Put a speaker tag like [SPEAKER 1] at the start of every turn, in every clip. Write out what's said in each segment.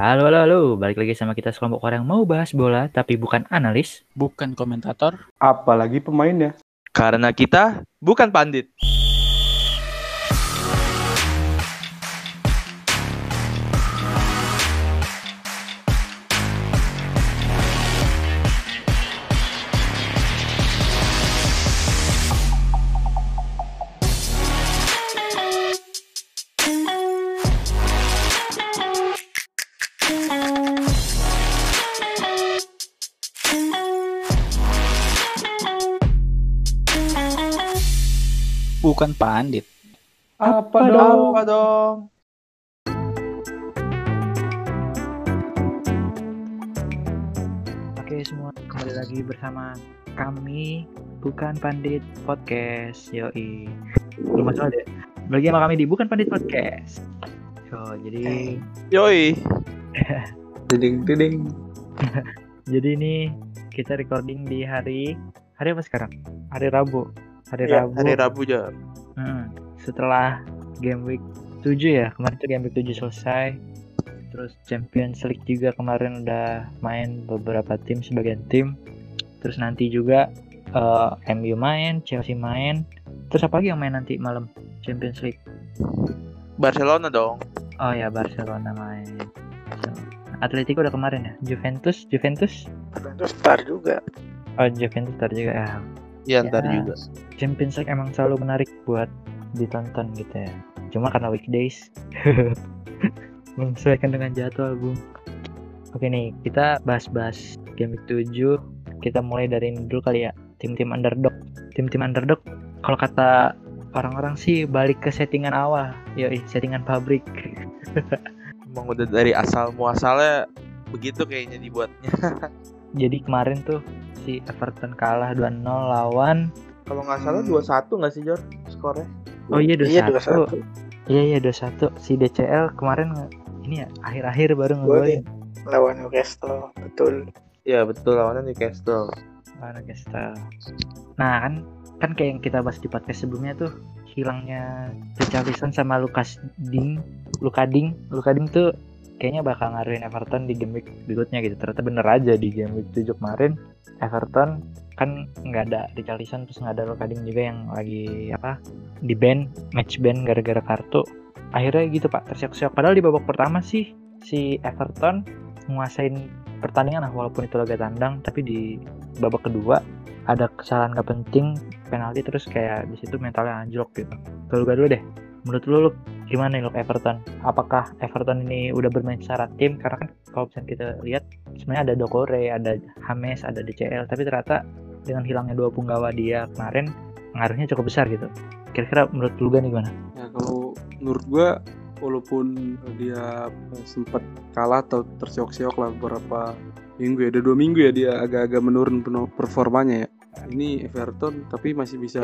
[SPEAKER 1] Halo, halo, halo. Balik lagi sama kita sekelompok orang yang mau bahas bola, tapi bukan analis.
[SPEAKER 2] bukan komentator.
[SPEAKER 3] Apalagi pemainnya.
[SPEAKER 4] Karena kita bukan pandit.
[SPEAKER 2] Bukan pandit.
[SPEAKER 3] Apa, dong?
[SPEAKER 4] Apa dong?
[SPEAKER 1] Oke semua, kembali lagi bersama kami bukan pandit podcast. Yoi. Belum masalah deh. Bagi sama kami di bukan pandit podcast. So, jadi
[SPEAKER 4] Yoi.
[SPEAKER 3] Diding, diding.
[SPEAKER 1] jadi ini kita recording di hari hari apa sekarang? Hari Rabu. Hari
[SPEAKER 4] Ya,
[SPEAKER 1] Rabu.
[SPEAKER 4] hari Rabu ya.
[SPEAKER 1] Hmm, setelah game week 7 ya, kemarin tuh game week 7 selesai. Terus Champions League juga kemarin udah main beberapa tim sebagian tim. Terus nanti juga eh, MU main, Chelsea main. Terus apa lagi yang main nanti malam Champions League?
[SPEAKER 4] Barcelona dong.
[SPEAKER 1] Oh ya Barcelona main. So, Atletico udah kemarin ya. Juventus, Juventus.
[SPEAKER 5] Juventus star juga.
[SPEAKER 1] Oh Juventus ntar juga ya.
[SPEAKER 4] Ntar
[SPEAKER 1] Ya.
[SPEAKER 4] juga.
[SPEAKER 1] Champions League emang selalu menarik buat ditonton gitu ya. Cuma karena weekdays menyesuaikan dengan jadwal, Bung. Oke nih, kita bahas-bahas game week 7. Kita mulai dari ini dulu kali ya. Tim-tim underdog. Tim-tim underdog kalau kata orang-orang sih balik ke settingan awal. Yoi, settingan pabrik.
[SPEAKER 4] Emang udah dari asal muasalnya begitu kayaknya dibuatnya.
[SPEAKER 1] Jadi kemarin tuh si Everton kalah 2-0 lawan
[SPEAKER 4] Kalau nggak salah
[SPEAKER 5] Hmm.
[SPEAKER 4] 2-1 nggak sih Jor skornya?
[SPEAKER 1] Oh iya 2-1.
[SPEAKER 5] Iya 21.
[SPEAKER 1] Iya iya 2-1. Si DCL kemarin ini ya akhir-akhir baru ngegolin.
[SPEAKER 5] lawan Newcastle betul
[SPEAKER 4] Iya betul lawannya Newcastle.
[SPEAKER 1] Lawan Newcastle. Nah kan kan kayak yang kita bahas di podcast sebelumnya tuh hilangnya Richarlison sama Lukas Ding, Luka Ding, Luka Ding tuh kayaknya bakal ngaruhin Everton di game week berikutnya gitu. Ternyata bener aja di game week 7 kemarin Everton kan nggak ada Richarlison terus nggak ada Luka Ding juga yang lagi apa di ban match ban gara-gara kartu. Akhirnya gitu pak tersiok-siok. Padahal di babak pertama sih si Everton nguasain pertandingan lah walaupun itu laga tandang tapi di babak kedua ada kesalahan gak penting penalti terus kayak di situ mentalnya anjlok gitu. Kalau gue dulu deh, menurut lu, lu gimana nih lu Everton? Apakah Everton ini udah bermain secara tim? Karena kan kalau misalnya kita lihat sebenarnya ada Dokore, ada Hames, ada DCL, tapi ternyata dengan hilangnya dua punggawa dia kemarin ngaruhnya cukup besar gitu. Kira-kira menurut lu nih gimana?
[SPEAKER 3] Ya kalau menurut gua walaupun dia sempat kalah atau tersiok-siok lah beberapa minggu ya, ada dua minggu ya dia agak-agak menurun performanya ya. Ini Everton tapi masih bisa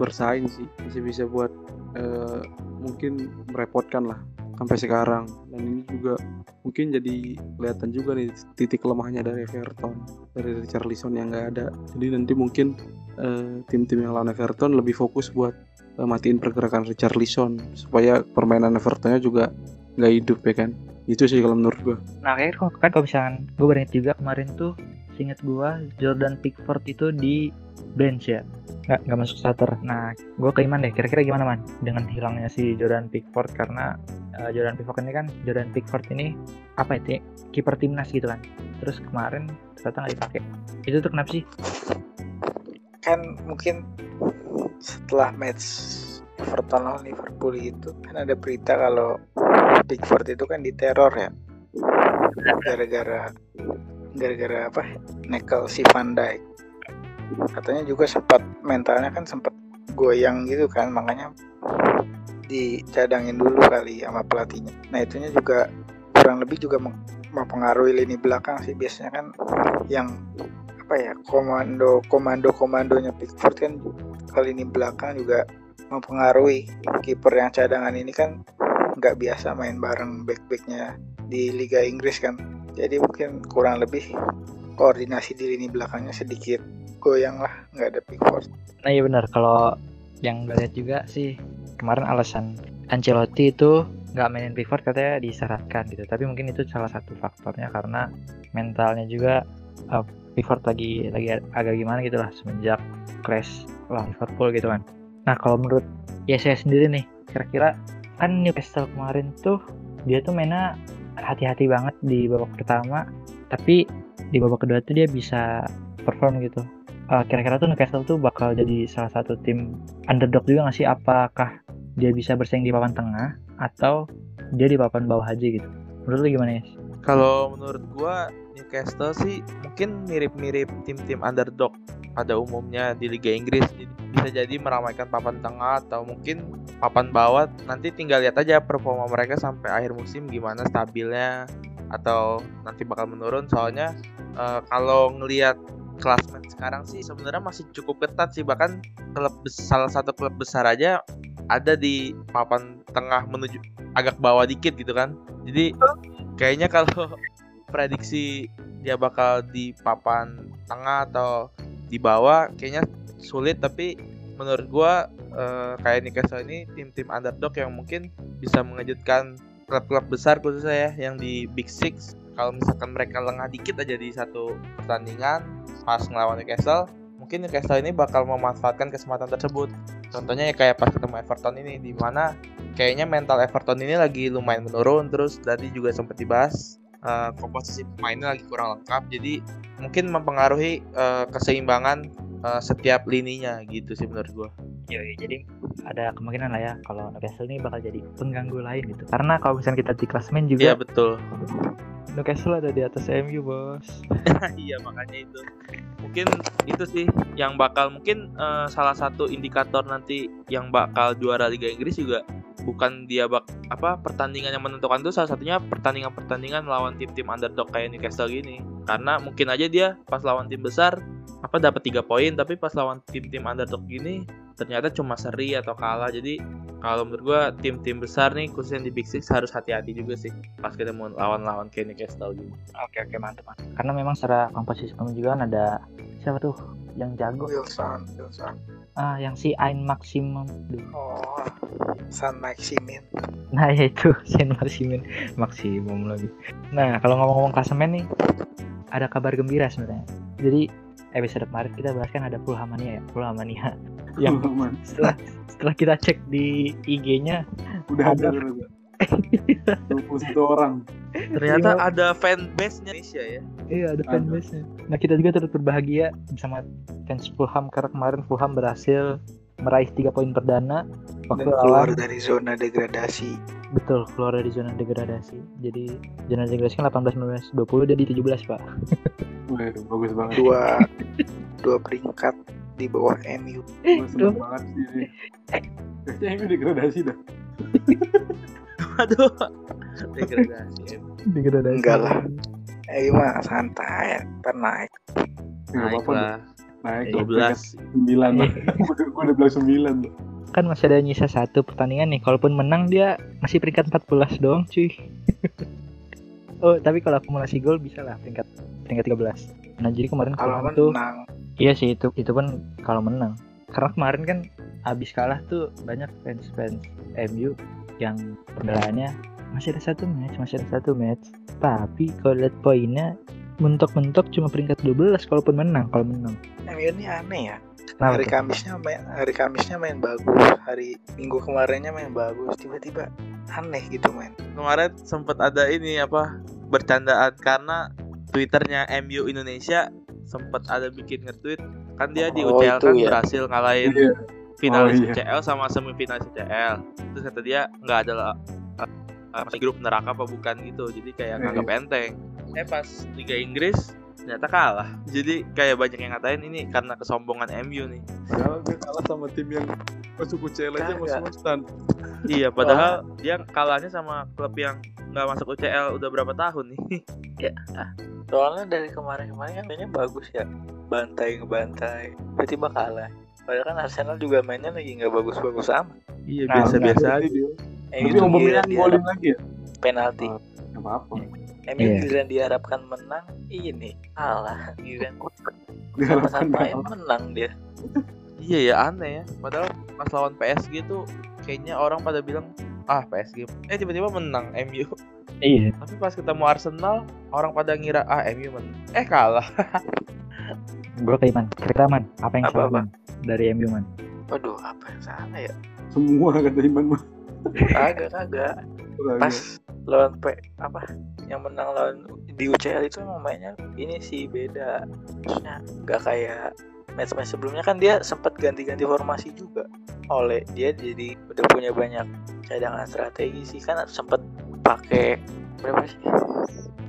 [SPEAKER 3] bersaing sih, masih bisa buat eh, mungkin merepotkan lah sampai sekarang. Dan ini juga mungkin jadi kelihatan juga nih titik lemahnya dari Everton dari Richarlison yang nggak ada. Jadi nanti mungkin eh, tim-tim yang lawan Everton lebih fokus buat eh, matiin pergerakan Richarlison supaya permainan Evertonnya juga nggak hidup ya kan itu sih kalau menurut gua
[SPEAKER 1] Nah kayak kok kan kalau misalkan gue inget juga kemarin tuh inget gue Jordan Pickford itu di bench ya nggak nggak masuk starter. Nah gue ke Iman deh kira-kira gimana man dengan hilangnya si Jordan Pickford karena eh, Jordan Pickford ini kan Jordan Pickford ini apa itu ya, kiper timnas gitu kan. Terus kemarin ternyata nggak dipakai. Itu tuh kenapa sih?
[SPEAKER 5] kan mungkin setelah match Everton lawan Liverpool itu kan ada berita kalau Pickford itu kan diteror ya gara-gara gara-gara apa nekel si Van Dijk. Katanya juga sempat mentalnya kan sempat goyang gitu kan makanya dicadangin dulu kali sama pelatihnya. Nah itunya juga kurang lebih juga mempengaruhi lini belakang sih. Biasanya kan yang apa ya komando komando komandonya Pickford kan kali ini belakang juga mempengaruhi. Kiper yang cadangan ini kan nggak biasa main bareng back backnya di Liga Inggris kan jadi mungkin kurang lebih koordinasi di lini belakangnya sedikit goyang lah nggak ada Pickford
[SPEAKER 1] Nah iya benar. Kalau yang gue lihat juga sih kemarin alasan Ancelotti itu nggak mainin Pickford katanya disyaratkan gitu. Tapi mungkin itu salah satu faktornya karena mentalnya juga uh, Pickford lagi lagi agak gimana gitu lah semenjak crash lawan Liverpool gitu kan. Nah kalau menurut ya saya sendiri nih kira-kira kan Newcastle kemarin tuh dia tuh mainnya hati-hati banget di babak pertama. Tapi di babak kedua tuh dia bisa perform gitu. Uh, kira-kira tuh Newcastle tuh bakal jadi salah satu tim underdog juga nggak sih? Apakah dia bisa bersaing di papan tengah atau dia di papan bawah aja gitu? Menurut lu gimana ya
[SPEAKER 4] Kalau menurut gua Newcastle sih mungkin mirip-mirip tim-tim underdog pada umumnya di Liga Inggris. Jadi bisa jadi meramaikan papan tengah atau mungkin papan bawah. Nanti tinggal lihat aja performa mereka sampai akhir musim gimana stabilnya atau nanti bakal menurun. Soalnya eh, kalau ngelihat klasmen sekarang sih sebenarnya masih cukup ketat sih bahkan klub salah satu klub besar aja ada di papan tengah menuju agak bawah dikit gitu kan. Jadi kayaknya kalau prediksi dia bakal di papan tengah atau di bawah kayaknya sulit tapi menurut gua eh, kayak Newcastle ini tim-tim underdog yang mungkin bisa mengejutkan klub-klub besar khususnya ya yang di Big Six. Kalau misalkan mereka lengah dikit aja di satu pertandingan pas ngelawan Newcastle mungkin Newcastle ini bakal memanfaatkan kesempatan tersebut. Contohnya ya kayak pas ketemu Everton ini di mana kayaknya mental Everton ini lagi lumayan menurun terus tadi juga sempat dibahas eh, komposisi pemainnya lagi kurang lengkap jadi mungkin mempengaruhi eh, keseimbangan eh, setiap lininya gitu sih menurut gua.
[SPEAKER 1] Yoi, jadi ada kemungkinan lah ya kalau Newcastle ini bakal jadi pengganggu lain gitu karena kalau misalnya kita di klasmen
[SPEAKER 4] Iya
[SPEAKER 1] juga
[SPEAKER 4] betul.
[SPEAKER 1] Newcastle ada di atas MU bos
[SPEAKER 4] iya makanya itu. Mungkin itu sih yang bakal mungkin eh, salah satu indikator nanti yang bakal juara Liga Inggris juga bukan dia bak apa pertandingan yang menentukan itu salah satunya pertandingan-pertandingan melawan tim-tim underdog kayak Newcastle gini. Karena mungkin aja dia pas lawan tim besar apa dapat tiga poin tapi pas lawan tim-tim underdog gini ternyata cuma seri atau kalah. Jadi kalau menurut gua tim-tim besar nih khususnya di Big Six harus hati-hati juga sih pas kita mau lawan-lawan kayak Newcastle gitu.
[SPEAKER 1] oke oke mantap. karena memang secara komposisi pemain juga kan ada siapa tuh yang jago.
[SPEAKER 5] Wilson Wilson.
[SPEAKER 1] Ah yang si Ain Maximum. Duh.
[SPEAKER 5] oh San Maximin.
[SPEAKER 1] Nah ya itu Saint Maximin. Maximum lagi. Nah kalau ngomong-ngomong klasemen nih ada kabar gembira sebenarnya. Jadi episode kemarin kita bahas kan ada Pulhamania ya Pulhamania yang setelah setelah kita cek di IG-nya
[SPEAKER 3] udah ada
[SPEAKER 1] Ada.
[SPEAKER 3] Ternyata. 21 orang.
[SPEAKER 4] Ternyata ada fanbase-nya Indonesia ya.
[SPEAKER 1] Iya ada fanbase-nya. Nah kita juga turut berbahagia bersama fans Fulham karena kemarin Fulham berhasil meraih tiga poin perdana waktu
[SPEAKER 5] dan keluar
[SPEAKER 1] lawan
[SPEAKER 5] dari zona degradasi
[SPEAKER 1] betul keluar dari zona degradasi. Jadi zona degradasi kan 18, 19, 20 dia di 17 pak.
[SPEAKER 3] Wih, bagus banget.
[SPEAKER 5] dua dua peringkat di bawah MU
[SPEAKER 3] seneng banget sih. Kayaknya ini degradasi dah.
[SPEAKER 4] Aduh. Degradasi.
[SPEAKER 1] Degradasi.
[SPEAKER 5] Enggak lah. MU mah santai ntar naik
[SPEAKER 4] Naik lah.
[SPEAKER 3] Naik lah.
[SPEAKER 4] 12.
[SPEAKER 3] 9 lah. Gue udah bilang 9 loh.
[SPEAKER 1] Kan masih ada nyisa satu pertandingan nih. Kalaupun menang dia masih peringkat 14 doang cuy. oh tapi kalau akumulasi gol bisa lah peringkat peringkat 13. Nah jadi kemarin
[SPEAKER 5] kalau
[SPEAKER 1] Fulham tuh
[SPEAKER 5] menang
[SPEAKER 1] Iya sih itu itu pun kalau menang. Karena kemarin kan abis kalah tuh banyak fans fans MU yang pembelaannya masih ada satu match, masih ada satu match. Tapi kalau lihat poinnya mentok-mentok cuma peringkat 12 kalaupun menang, kalau menang.
[SPEAKER 5] MU ini aneh ya
[SPEAKER 1] Kenapa
[SPEAKER 5] hari
[SPEAKER 1] tuh?
[SPEAKER 5] Kamisnya main hari Kamisnya main bagus hari Minggu kemarinnya main bagus tiba-tiba aneh gitu main
[SPEAKER 4] Kemarin sempat ada ini apa bercandaan karena Twitternya MU Indonesia sempat ada bikin nge-tweet kan dia di
[SPEAKER 5] Oh,
[SPEAKER 4] UCL kan
[SPEAKER 5] ya.
[SPEAKER 4] berhasil ngalahin
[SPEAKER 3] Iya.
[SPEAKER 4] Finalis
[SPEAKER 3] Oh, iya.
[SPEAKER 4] UCL sama semifinalis UCL. Terus kata dia nggak ada lah, masih grup neraka apa bukan gitu. Jadi kayak
[SPEAKER 3] Iya,
[SPEAKER 4] nganggap enteng. Eh pas Liga Inggris ternyata kalah. Jadi kayak banyak yang ngatain ini karena kesombongan MU nih.
[SPEAKER 3] Padahal dia kalah sama tim yang masuk UCL aja masuk stand.
[SPEAKER 4] Iya, padahal dia kalahnya sama klub yang nggak masuk UCL udah berapa tahun nih.
[SPEAKER 5] soalnya dari kemarin-kemarin kan mainnya bagus ya bantai ngebantai tiba-tiba kalah padahal kan Arsenal juga mainnya lagi nggak bagus-bagus amat
[SPEAKER 4] iya,
[SPEAKER 1] Nah,
[SPEAKER 4] biasa-biasa
[SPEAKER 3] Jadi
[SPEAKER 4] aja.
[SPEAKER 3] dia.
[SPEAKER 5] MU
[SPEAKER 3] Tapi
[SPEAKER 5] giliran
[SPEAKER 3] golin lagi ya?
[SPEAKER 5] penalti
[SPEAKER 3] Oh. Gak apa-apa.
[SPEAKER 5] MU
[SPEAKER 1] Iya.
[SPEAKER 5] giliran diharapkan menang ini kalah giliran sampai
[SPEAKER 3] kalah.
[SPEAKER 5] menang dia
[SPEAKER 4] Iya ya aneh ya. Padahal pas lawan PSG tuh kayaknya orang pada bilang ah PSG eh tiba-tiba menang MU
[SPEAKER 1] Iya.
[SPEAKER 4] tapi pas ketemu Arsenal orang pada ngira ah MU menang eh kalah
[SPEAKER 1] Gue ke Iman. Cerita man. Apa yang
[SPEAKER 5] Apa,
[SPEAKER 1] salah
[SPEAKER 5] apa?
[SPEAKER 1] Man? Dari MU man?
[SPEAKER 5] Waduh, apa yang salah ya?
[SPEAKER 3] Semua kata Iman mah.
[SPEAKER 5] Kagak, kagak. Pas lawan P apa yang menang lawan di UCL itu emang mainnya ini sih beda. Maksudnya nggak kayak match-match sebelumnya kan dia sempat ganti-ganti formasi juga. Oleh dia jadi udah punya banyak cadangan strategi sih kan sempat pakai berapa sih?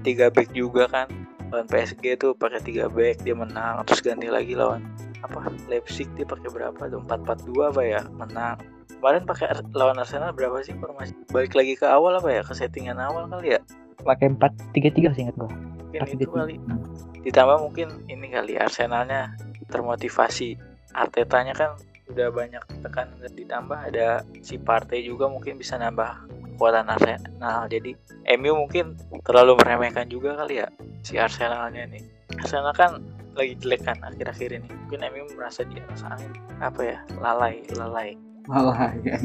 [SPEAKER 5] Tiga back juga kan lawan PSG tuh pakai tiga back dia menang terus ganti lagi lawan apa Leipzig dia pakai berapa tuh? 4-4-2 apa ya? Menang. Kemarin pakai lawan Arsenal berapa sih formasi balik lagi ke awal apa ya? Ke settingan awal kali ya?
[SPEAKER 1] Pakai empat tiga tiga sih ingat gue.
[SPEAKER 5] mungkin itu kali. Ditambah mungkin ini kali Arsenalnya termotivasi. Artetanya kan udah banyak tekanan dan ditambah ada si Partey juga mungkin bisa nambah kekuatan Arsenal. Jadi MU mungkin terlalu meremehkan juga kali ya si Arsenalnya nih Arsenal kan lagi jelek kan akhir-akhir ini mungkin MU merasa dia rasa angin apa ya lalai lalai
[SPEAKER 3] Malah ya.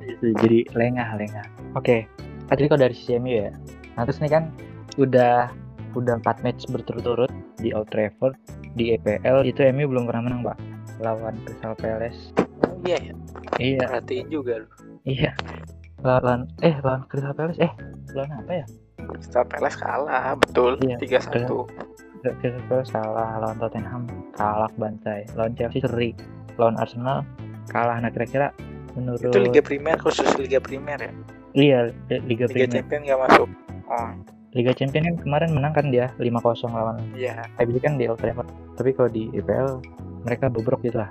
[SPEAKER 1] Itu jadi lengah lengah. Oke. Tadi kalau dari sisi MU ya. Nah terus nih kan udah udah empat match berturut-turut di Old Trafford di EPL itu MU belum pernah menang pak lawan Crystal Palace.
[SPEAKER 5] oh iya ya
[SPEAKER 1] Iya
[SPEAKER 5] perhatiin juga lu
[SPEAKER 1] iya. Lawan eh lawan Crystal Palace eh lawan apa ya?
[SPEAKER 5] Crystal Palace kalah betul
[SPEAKER 1] Iya,
[SPEAKER 5] tiga satu
[SPEAKER 1] Palace kalah lawan Tottenham kalah bantai. Lawan Chelsea seri lawan Arsenal kalah. Nah kira-kira menurut
[SPEAKER 5] itu Liga Primer khusus Liga Primer ya?
[SPEAKER 1] Iya Liga
[SPEAKER 5] Liga
[SPEAKER 1] Premier
[SPEAKER 5] Champion nggak masuk. Oh.
[SPEAKER 1] Liga Champion kan kemarin menang kan dia 5-0 lawan
[SPEAKER 5] iya.
[SPEAKER 1] Leipzig kan di Old Trafford. Tapi kalau di EPL mereka bobrok gitu lah.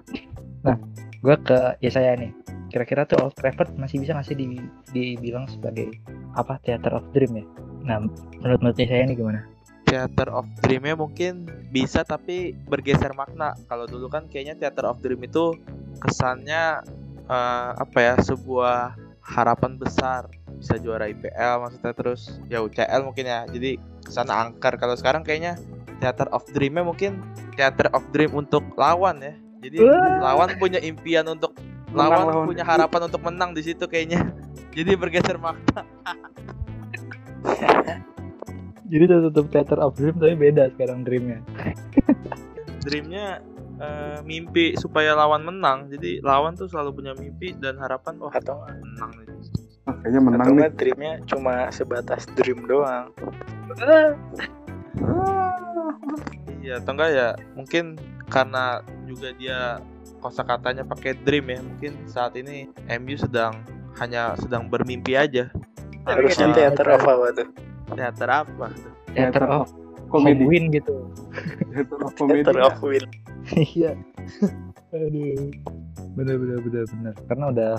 [SPEAKER 1] Nah gue ke ya saya nih. Kira-kira tuh Old Trafford masih bisa nggak sih di, dibilang sebagai apa theater of dream ya? Nah menurut menurut saya ini gimana
[SPEAKER 4] Theater of Dream-nya mungkin bisa tapi bergeser makna. Kalau dulu kan kayaknya Theater of Dream itu kesannya eh, apa ya sebuah harapan besar bisa juara IPL maksudnya terus ya UCL mungkin ya. Jadi ke sana angker. Kalau sekarang kayaknya Theater of Dream-nya mungkin Theater of Dream untuk lawan ya. Jadi lawan punya impian untuk
[SPEAKER 3] Menang
[SPEAKER 4] lawan
[SPEAKER 3] lawan.
[SPEAKER 4] punya harapan untuk menang di situ kayaknya. Jadi bergeser makna.
[SPEAKER 1] jadi tetap theater of dream tapi beda sekarang dreamnya.
[SPEAKER 4] Dreamnya eh, mimpi supaya lawan menang. Jadi lawan tuh selalu punya mimpi dan harapan wah
[SPEAKER 5] atau
[SPEAKER 4] menang nih.
[SPEAKER 3] Ah, kayaknya menang
[SPEAKER 5] atau
[SPEAKER 3] nih.
[SPEAKER 5] dreamnya cuma sebatas dream doang.
[SPEAKER 4] Iya atau enggak ya mungkin karena juga dia kosakatanya pakai dream ya mungkin saat ini MU sedang hanya sedang bermimpi aja.
[SPEAKER 5] Harusnya teater apa tuh
[SPEAKER 4] teater apa? Tuh?
[SPEAKER 1] theater of
[SPEAKER 3] komedi.
[SPEAKER 1] win gitu.
[SPEAKER 3] Theater of komedi.
[SPEAKER 5] teater of will
[SPEAKER 1] iya. Aduh. Bener bener bener bener. Karena udah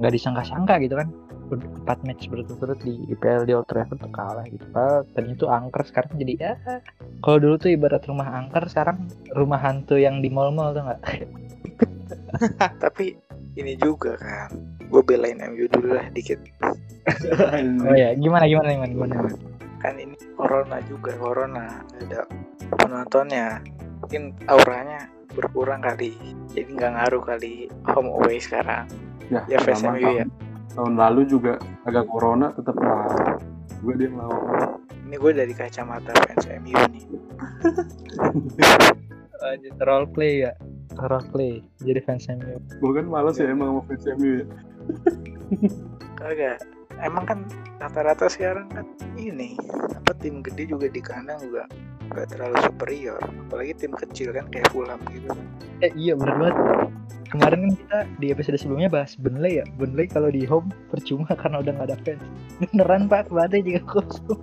[SPEAKER 1] nggak disangka-sangka gitu kan. Empat match berturut-turut di IPL di Old Trafford tuh kalah gitu. Padahal tadinya tuh angker sekarang jadi ya kalau dulu tuh ibarat rumah angker sekarang rumah hantu yang di mall-mall tuh nggak
[SPEAKER 5] tapi ini juga kan gue belain MU dulu lah dikit
[SPEAKER 1] oh ya gimana gimana gimana gimana,
[SPEAKER 5] kan ini corona juga corona ada penontonnya mungkin auranya berkurang kali jadi nggak ngaruh kali home away sekarang
[SPEAKER 3] Ya,
[SPEAKER 5] Ya,
[SPEAKER 3] sama
[SPEAKER 5] MU ya.
[SPEAKER 3] tahun, lalu juga agak corona tetap lawan. Juga dia ngelawan.
[SPEAKER 5] ini gue dari kacamata fans MU nih
[SPEAKER 1] Lanjut role play ya? Role play jadi fans MU
[SPEAKER 3] Gue kan males ya emang sama fans MU ya.
[SPEAKER 5] kagak. Emang kan rata-rata sekarang kan ini apa tim gede juga di kandang juga nggak terlalu superior. Apalagi tim kecil kan kayak Fulham gitu. Kan
[SPEAKER 1] eh iya bener banget. Kemarin kan kita di episode sebelumnya bahas Burnley ya. Burnley kalau di home percuma karena udah nggak ada fans. Beneran pak? Kemarin juga kosong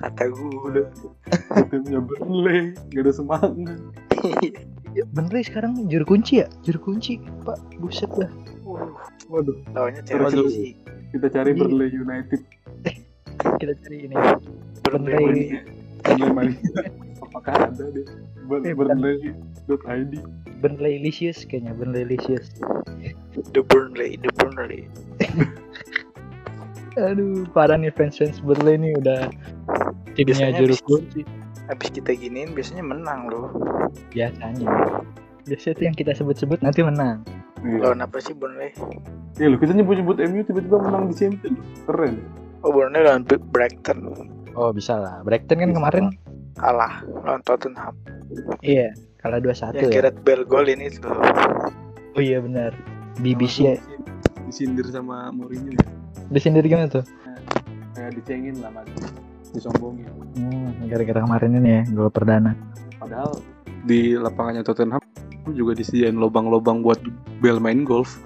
[SPEAKER 5] kata gue
[SPEAKER 3] Timnya Burnley, gak ada semangat.
[SPEAKER 1] Ya, Burnley sekarang juru kunci ya juru kunci pak buset dah
[SPEAKER 3] Waduh,
[SPEAKER 5] lawannya
[SPEAKER 3] Waduh.
[SPEAKER 5] Chelsea
[SPEAKER 3] kita cari. Burnley United.
[SPEAKER 1] kita cari ini
[SPEAKER 5] Burnley
[SPEAKER 1] Burnley.
[SPEAKER 3] Burnley Mania. Apakah ada deh? Bur-
[SPEAKER 1] Eh, bukan.
[SPEAKER 3] Burnley.id.
[SPEAKER 1] Burnley Licious kayaknya Burnley Licious
[SPEAKER 5] The Burnley The Burnley
[SPEAKER 1] aduh parah nih fans fans Burnley nih udah timnya
[SPEAKER 5] Biasanya
[SPEAKER 1] juru kunci
[SPEAKER 5] habis kita giniin biasanya menang loh
[SPEAKER 1] biasanya biasanya tuh yang kita sebut-sebut nanti menang
[SPEAKER 3] Iya.
[SPEAKER 5] Lawan apa sih Burnley?
[SPEAKER 3] Ya lo kita nyebut-nyebut MU tiba-tiba menang di Champions. Keren.
[SPEAKER 5] Oh Burnley lawan Brighton
[SPEAKER 1] Oh bisa lah. Brighton kan
[SPEAKER 3] Bisa.
[SPEAKER 1] kemarin
[SPEAKER 5] kalah lawan Tottenham.
[SPEAKER 1] iya kalah 2-1
[SPEAKER 5] Yang
[SPEAKER 1] ya.
[SPEAKER 5] Gareth Bale gol ini tuh.
[SPEAKER 1] Oh iya benar. BBC ya.
[SPEAKER 3] Disindir sama Mourinho ya.
[SPEAKER 1] Disindir gimana tuh?
[SPEAKER 3] Kayak dicengin lah mas. Disombongin.
[SPEAKER 1] Hmm, gara-gara kemarin ini ya gol perdana.
[SPEAKER 3] Padahal di lapangannya Tottenham juga disediain lobang-lobang buat Bell main golf.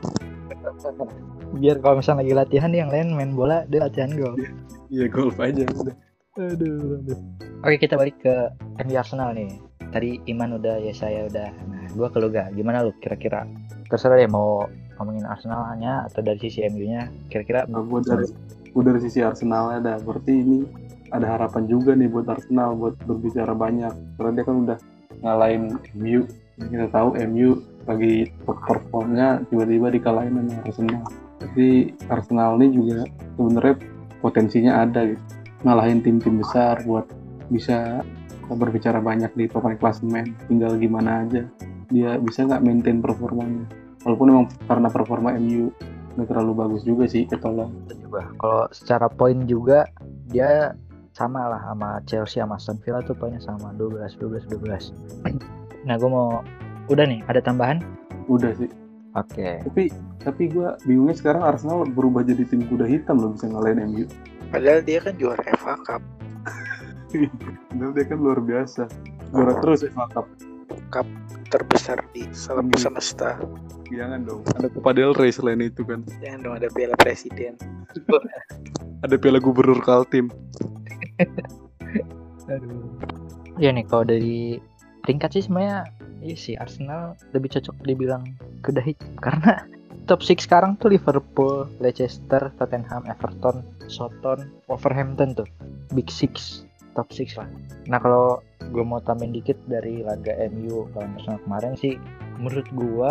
[SPEAKER 1] Biar kalau misalnya lagi latihan yang lain main bola, dia latihan gol.
[SPEAKER 3] Iya golf aja udah.
[SPEAKER 1] Aduh, aduh. Oke kita balik ke MU Arsenal nih. Tadi Iman udah, ya saya udah. Nah, gua ke lu gak? Gimana lu kira-kira? Terserah deh mau ngomongin Arsenalnya atau dari sisi MU-nya. Kira-kira
[SPEAKER 3] Nah, gue dari gue dari sisi Arsenalnya ada. Berarti ini ada harapan juga nih buat Arsenal buat berbicara banyak. Karena dia kan udah ngalahin MU. Kita tahu MU lagi performnya tiba-tiba dikalahin sama Arsenal. Jadi Arsenal ini juga sebenarnya potensinya ada gitu. Ngalahin tim-tim besar buat bisa berbicara banyak di papan klasemen. Tinggal gimana aja dia bisa nggak maintain performanya. Walaupun emang karena performa MU nggak terlalu bagus juga sih ketolong.
[SPEAKER 1] juga kalau secara poin juga dia sama lah sama Chelsea sama Aston Villa tuh poinnya sama 12 12 12 nah gue mau udah nih ada tambahan
[SPEAKER 3] Udah sih.
[SPEAKER 1] oke
[SPEAKER 3] Tapi tapi gue bingungnya sekarang Arsenal berubah jadi tim kuda hitam loh bisa ngalahin MU.
[SPEAKER 5] Padahal dia kan juara FA Cup.
[SPEAKER 3] Padahal dia kan luar biasa. Juara terus FA Cup.
[SPEAKER 5] terbesar di salam
[SPEAKER 3] Hmm.
[SPEAKER 5] semesta.
[SPEAKER 3] Jangan dong. Ada Copa del Rey selain itu kan.
[SPEAKER 5] Jangan dong ada piala presiden.
[SPEAKER 3] Ada Piala Gubernur Kaltim.
[SPEAKER 1] aduh. Ya nih kalau dari tingkat sih sebenarnya iya sih Arsenal lebih cocok dibilang kuda hitam karena top 6 sekarang tuh Liverpool, Leicester, Tottenham, Everton, Southampton, Wolverhampton tuh. Big Six top 6 lah. Nah kalau gue mau tambahin dikit dari laga MU lawan Arsenal kemarin sih menurut gue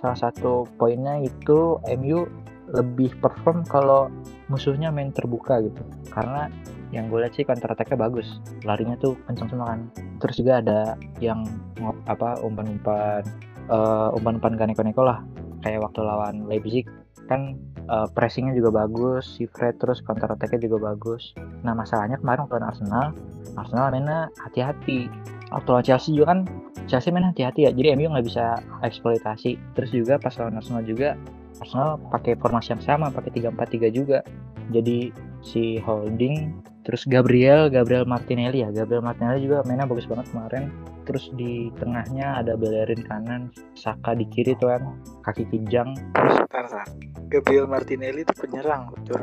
[SPEAKER 1] salah satu poinnya itu MU lebih perform kalau musuhnya main terbuka gitu. Karena yang gue lihat sih counter attack-nya bagus. Larinya tuh kencang semua kan. Terus juga ada yang apa umpan-umpan eh, umpan-umpan gak neko-neko lah. Kayak waktu lawan Leipzig kan eh, pressingnya juga bagus si Fred terus counter attack-nya juga bagus. Nah masalahnya kemarin lawan Arsenal Arsenal mainnya hati-hati. Waktu lawan Chelsea juga kan Chelsea main hati-hati ya. Jadi MU nggak bisa eksploitasi. Terus juga pas lawan Arsenal juga Arsenal pakai formasi yang sama pakai 3-4-3 juga. Jadi si Holding terus Gabriel Gabriel Martinelli ya. Gabriel Martinelli juga mainnya bagus banget kemarin. Terus di tengahnya ada Bellerin kanan Saka di kiri tuh kan kaki kijang. Terus
[SPEAKER 5] Bentar. Gabriel Martinelli itu penyerang, betul.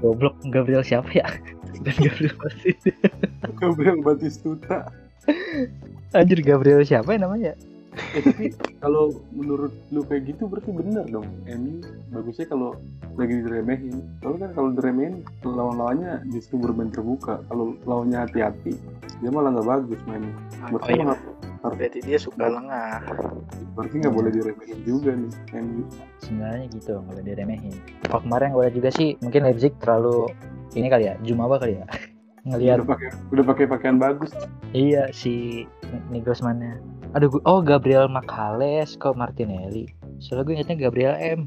[SPEAKER 1] goblok. Gabriel siapa ya? Dan Gabriel Martinelli
[SPEAKER 3] Gabriel Batistuta.
[SPEAKER 1] anjir Gabriel siapa ya namanya
[SPEAKER 3] Eh, tapi kalau menurut lu kayak gitu berarti bener dong. MU bagusnya kalau lagi diremehin. Kalau kan kalau diremehin lawan-lawannya justru bermain terbuka. Kalau lawannya hati-hati dia malah nggak bagus mainnya.
[SPEAKER 5] Oh,
[SPEAKER 3] Berarti
[SPEAKER 5] iya.
[SPEAKER 3] emang
[SPEAKER 5] Berarti dia suka lengah.
[SPEAKER 3] berarti nggak boleh diremehin juga nih MU.
[SPEAKER 1] sebenarnya gitu nggak boleh diremehin kalau kemarin gue juga sih mungkin Leipzig terlalu ini kali ya Jumawa kali ya ngelihat
[SPEAKER 3] Udah pakai udah pakai pakaian bagus.
[SPEAKER 1] Iya si Nigelsmannya. Aduh, gu- oh Gabriel Magalhaes kok Martinelli. Soalnya gue ingetnya Gabriel M.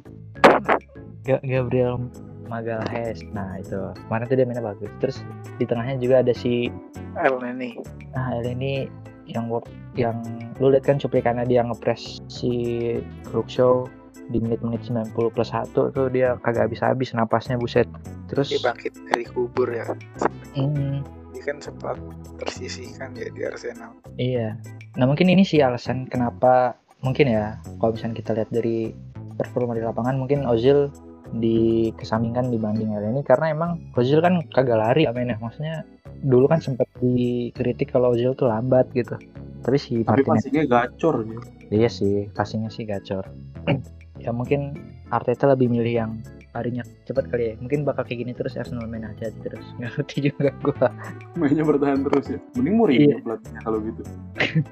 [SPEAKER 1] Ga- Gabriel Magalhaes. Nah itu kemarin tuh dia mainnya bagus. Terus di tengahnya juga ada si
[SPEAKER 5] El Neni.
[SPEAKER 1] nah ini yang yang lu lihat kan cuplikannya dia ngepres si Luxo di menit-menit 90 plus 1 tuh dia kagak habis-habis napasnya buset. Terus
[SPEAKER 5] Dia bangkit dari kubur ya.
[SPEAKER 1] hmm,
[SPEAKER 5] Dia kan sempat tersisihkan ya di Arsenal.
[SPEAKER 1] Iya. Nah mungkin ini sih alasan kenapa mungkin ya kalau misalnya kita lihat dari performa di lapangan mungkin Ozil dikesampingkan dibanding ini karena emang Ozil kan kagak lari ya mainnya maksudnya dulu kan sempat dikritik kalau Ozil tuh lambat gitu tapi si
[SPEAKER 3] Tapi
[SPEAKER 1] Martinez
[SPEAKER 3] pastinya gacor dia.
[SPEAKER 1] iya sih passingnya sih gacor ya mungkin Arteta lebih milih yang larinya cepat kali ya mungkin bakal kayak gini terus Arsenal main hati-hati terus nggak ngerti juga gua
[SPEAKER 3] Mainnya bertahan terus ya. Mending Mourinho
[SPEAKER 1] Iya.
[SPEAKER 3] pelatihnya kalau gitu.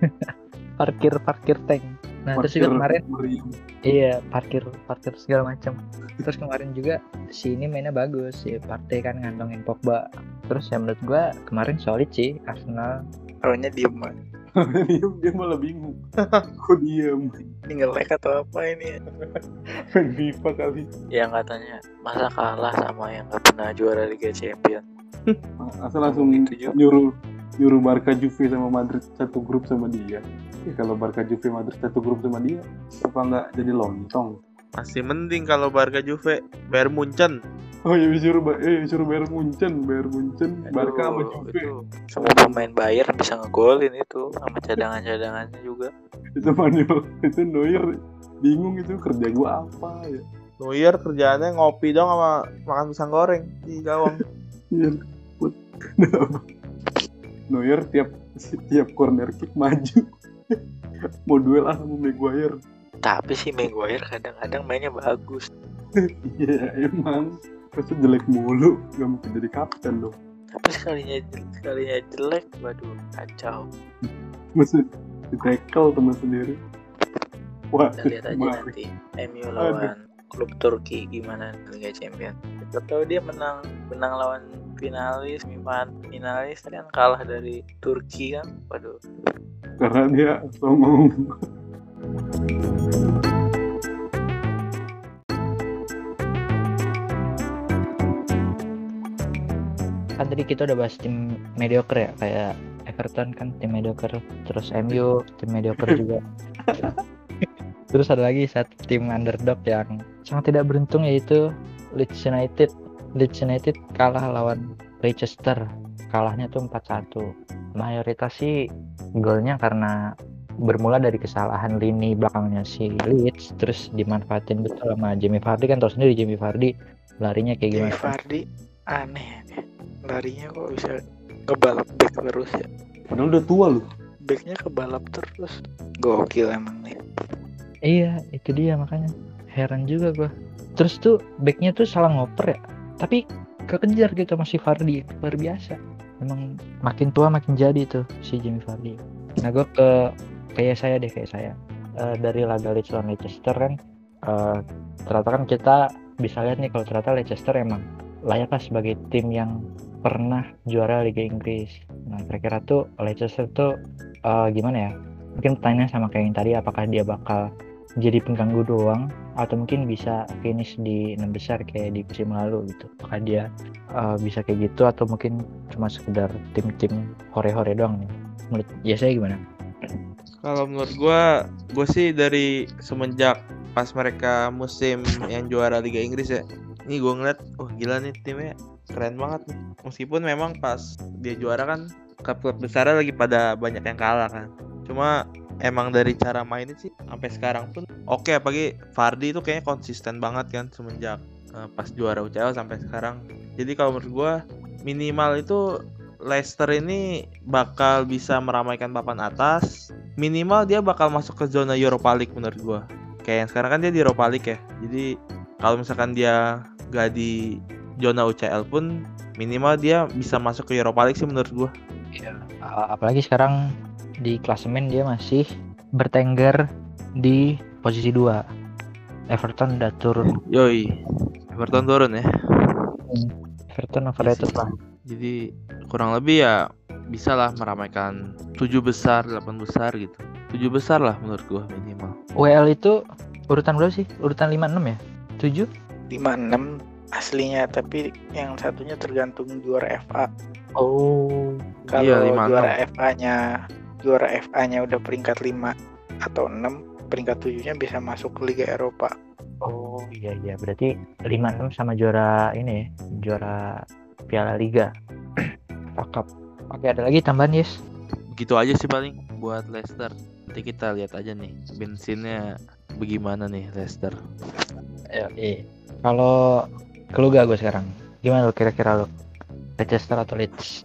[SPEAKER 1] parkir parkir tank nah terus juga
[SPEAKER 3] Parkir
[SPEAKER 1] kemarin
[SPEAKER 3] Mourinho.
[SPEAKER 1] Iya, parkir parkir segala macam. Terus kemarin juga si ini mainnya bagus, si Partey kan ngantongin Pogba. Terus ya menurut gua kemarin solid sih Arsenal.
[SPEAKER 5] Lawannya diem.
[SPEAKER 3] Diem dia malah bingung kok diem
[SPEAKER 5] Ini nge-lag atau apa ini?
[SPEAKER 3] main FIFA kali
[SPEAKER 5] Yang katanya masa kalah sama yang nggak pernah juara Liga Champion.
[SPEAKER 3] asal langsung
[SPEAKER 5] Gitu juga.
[SPEAKER 3] nyuruh nyuruh Barca Juve sama Madrid satu grup sama dia ya, kalau Barca Juve Madrid satu grup sama dia apa nggak jadi lontong
[SPEAKER 4] Masih mending kalau Barca Juve Bayern Munchen.
[SPEAKER 3] oh ya disuruh Ba- eh disuruh Bayern Munchen Bayern Munchen Barca sama Juve
[SPEAKER 5] itu Semua pemain Bayern bisa ngegolin itu sama cadangan-cadangannya juga.
[SPEAKER 3] itu Manuel itu Neuer bingung itu kerja gua apa ya
[SPEAKER 4] Neuer kerjaannya ngopi dong sama makan pisang goreng di gawang.
[SPEAKER 3] Iya. Neuer tiap tiap corner kick maju mau duel ah sama Maguire
[SPEAKER 5] Tapi si Maguire kadang-kadang mainnya bagus.
[SPEAKER 3] iya emang Masa jelek mulu gak mungkin jadi kapten dong
[SPEAKER 5] Tapi sekalinya sekalinya jelek, waduh kacau.
[SPEAKER 3] Masa di tackle teman sendiri Wah,
[SPEAKER 5] Kita lihat aja nanti MU lawan klub Turki gimana Liga Champion. Kita tahu dia menang menang lawan finalis, semifinal finalis kan kalah dari Turki kan. Waduh.
[SPEAKER 3] karena dia songong
[SPEAKER 1] kan tadi kita udah bahas tim mediocre ya kayak Everton kan tim mediocre terus MU tim mediocre juga. Terus ada lagi satu tim underdog yang sangat tidak beruntung yaitu Leeds United. Leeds United kalah lawan Leicester. Kalahnya tuh 4-1 mayoritas sih golnya karena bermula dari kesalahan lini belakangnya si Leeds terus dimanfaatin betul sama Jamie Vardy kan tau sendiri Jamie Vardy larinya kayak
[SPEAKER 5] Jamie
[SPEAKER 1] gimana
[SPEAKER 5] Vardy aneh ya. Larinya kok bisa kebalap back terus ya.
[SPEAKER 3] padahal udah tua loh
[SPEAKER 5] Backnya kebalap terus. Gokil emang nih.
[SPEAKER 1] Iya, itu dia makanya heran juga gua. Terus tuh backnya tuh salah ngoper ya, tapi kekejar gitu masih Fardi luar biasa. Memang makin tua makin jadi tuh si Jamie Vardy. Nah gua ke kayak saya deh kayak saya Eh, dari laga Leeds lawan Leicester kan, eh, ternyata kan kita bisa lihat nih kalau ternyata Leicester emang layak lah sebagai tim yang pernah juara Liga Inggris. Nah kira-kira tuh Leicester tuh eh, gimana ya? Mungkin pertanyaan sama kayak yang tadi, apakah dia bakal jadi pengganggu doang atau mungkin bisa finish di enam besar kayak di musim lalu gitu apakah dia uh, bisa kayak gitu atau mungkin cuma sekedar tim-tim hore-hore doang nih menurut ya saya gimana
[SPEAKER 4] Kalau menurut gua, gua sih dari semenjak pas mereka musim yang juara Liga Inggris ya. Ini gua ngeliat, wah gila nih timnya keren banget nih. Meskipun memang pas dia juara kan klub-klub besar lagi pada banyak yang kalah kan. Cuma emang dari cara mainnya sih sampai sekarang pun oke apalagi Fardi itu kayaknya konsisten banget kan semenjak eh, pas juara UCL sampai sekarang. Jadi kalau menurut gua minimal itu Leicester ini bakal bisa meramaikan papan atas. Minimal dia bakal masuk ke zona Europa League menurut gua. Kayak yang sekarang kan dia di Europa League ya. Jadi kalau misalkan dia gak di zona UCL pun minimal dia bisa masuk ke Europa League sih menurut gua.
[SPEAKER 1] Uh, apalagi sekarang di klasemen dia masih bertengger di posisi 2 Everton udah turun
[SPEAKER 4] Yoi. Everton turun ya.
[SPEAKER 1] Everton overrated lah
[SPEAKER 4] Jadi kurang lebih ya bisa lah meramaikan tujuh besar, delapan besar gitu. Tujuh besar lah menurut gua minimal.
[SPEAKER 1] WL itu urutan berapa sih urutan 56 ya 7
[SPEAKER 5] 56 aslinya tapi yang satunya tergantung juara FA.
[SPEAKER 1] oh
[SPEAKER 5] Kalau
[SPEAKER 4] Iya, 56.
[SPEAKER 5] juara FA-nya juara FA-nya udah peringkat 5 atau 6, peringkat 7-nya bisa masuk ke Liga Eropa.
[SPEAKER 1] Oh iya iya berarti 56 sama juara ini ya, juara Piala Liga. Cakep. Oke ada lagi tambahan yes.
[SPEAKER 4] Begitu aja sih paling buat Leicester. Nanti kita lihat aja nih bensinnya bagaimana nih Leicester.
[SPEAKER 1] Ayo, iya. Kalau gak gue sekarang, gimana lo kira-kira lo? Leicester atau Leeds?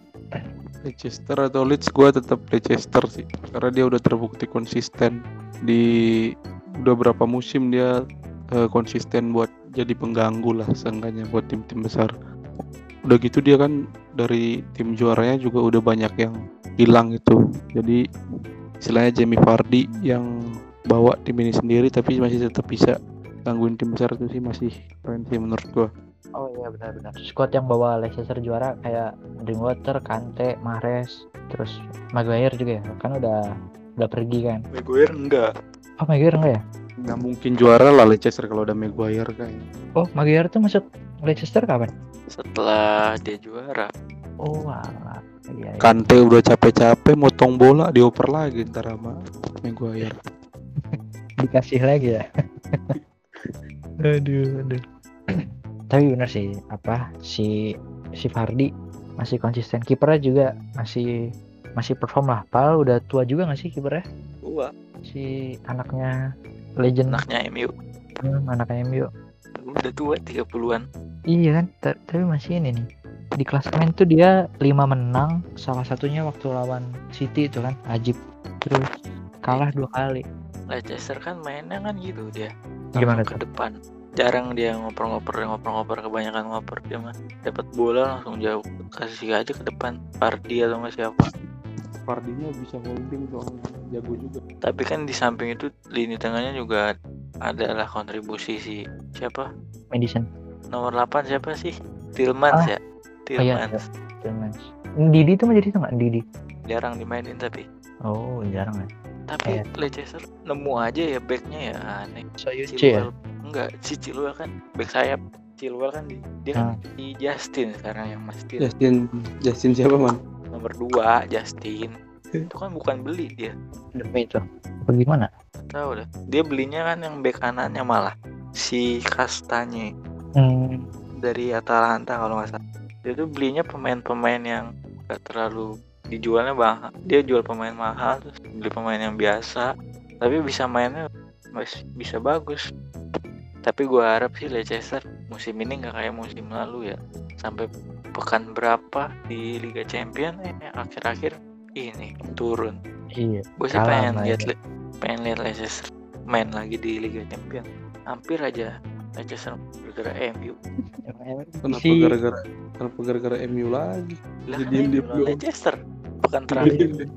[SPEAKER 3] Leicester atau Leeds gue tetap Leicester sih karena dia udah terbukti konsisten di udah berapa musim dia eh, konsisten buat jadi pengganggu lah seenggaknya buat tim-tim besar udah gitu dia kan dari tim juaranya juga udah banyak yang hilang itu jadi istilahnya Jamie Vardy yang bawa tim ini sendiri tapi masih tetap bisa gangguin tim besar itu sih masih keren sih menurut gua
[SPEAKER 1] Oh iya benar-benar. Squad yang bawa Leicester juara kayak Drinkwater, Kante, Mahrez, terus Maguire juga ya. Kan udah udah pergi kan.
[SPEAKER 5] Maguire enggak.
[SPEAKER 1] Oh Maguire enggak ya?
[SPEAKER 3] Nggak mungkin juara lah Leicester kalau udah Maguire kan.
[SPEAKER 1] Oh Maguire tuh masuk Leicester kapan?
[SPEAKER 5] Setelah dia juara.
[SPEAKER 1] Oh alah. Iya, iya.
[SPEAKER 3] Kante udah capek-capek motong bola dioper lagi ntar sama Maguire.
[SPEAKER 1] dikasih lagi ya. aduh, aduh. Tapi bener sih, apa si si Fardi masih konsisten kipernya juga masih masih perform lah. Padahal udah tua juga gak sih kipernya?
[SPEAKER 5] Gua
[SPEAKER 1] Si anaknya legend
[SPEAKER 5] anaknya MU.
[SPEAKER 1] hmm, anaknya MU.
[SPEAKER 5] Udah tua 30-an.
[SPEAKER 1] Iya kan, ta- tapi masih ini nih. Di klasemen tuh dia 5 menang, salah satunya waktu lawan City itu kan, Ajib. Terus kalah dua kali.
[SPEAKER 5] Leicester kan mainnya kan gitu dia.
[SPEAKER 1] Gimana
[SPEAKER 5] ke depan. Jarang dia ngoper-ngoper, ngoper-ngoper kebanyakan ngoper dia mah. Dapat bola langsung jauh. Kasih aja ke depan. Pardi atau nggak siapa.
[SPEAKER 3] Fardinya bisa holding soalnya jago juga.
[SPEAKER 5] Tapi kan di samping itu lini tengahnya juga adalah kontribusi si siapa?
[SPEAKER 1] Madison.
[SPEAKER 5] Nomor 8 siapa sih? Tillmans
[SPEAKER 1] Ah.
[SPEAKER 5] ya.
[SPEAKER 1] iya,
[SPEAKER 5] Tillmans.
[SPEAKER 1] Tillmans. Didi tuh menjadi itu nggak Didi?
[SPEAKER 5] Jarang dimainin tapi.
[SPEAKER 1] Oh jarang ya.
[SPEAKER 5] Tapi
[SPEAKER 1] Iya.
[SPEAKER 5] Leicester nemu aja ya backnya ya aneh.
[SPEAKER 1] Soyuchi ya.
[SPEAKER 5] Chilwell enggak si Chilwell kan back sayap Chilwell kan di, dia kan
[SPEAKER 1] Ah.
[SPEAKER 5] di Justin sekarang yang masih
[SPEAKER 3] Justin Justin siapa man?
[SPEAKER 5] Nomor 2 Justin. Itu kan bukan beli dia.
[SPEAKER 1] Demi itu. Bagaimana?
[SPEAKER 5] tahu dah dia belinya kan yang back kanannya malah. Si Kastanye
[SPEAKER 1] Hmm,
[SPEAKER 5] dari Atalanta kalau nggak salah. Dia tuh belinya pemain-pemain yang gak terlalu dijualnya bang dia jual pemain mahal terus beli pemain yang biasa. Tapi bisa mainnya masih bisa bagus. Tapi gua harap sih Leicester musim ini nggak kayak musim lalu ya. Sampai pekan berapa di Liga Champion eh akhir-akhir ini turun
[SPEAKER 1] iya.
[SPEAKER 5] gue sih pengen
[SPEAKER 1] main.
[SPEAKER 5] lihat pengen lihat Leicester main lagi di Liga Champion hampir aja Leicester bergerak MU
[SPEAKER 3] Kenapa gara-gara kenapa gara-gara MU lagi?
[SPEAKER 5] lah kan
[SPEAKER 3] belum.
[SPEAKER 5] Leicester pekan terakhir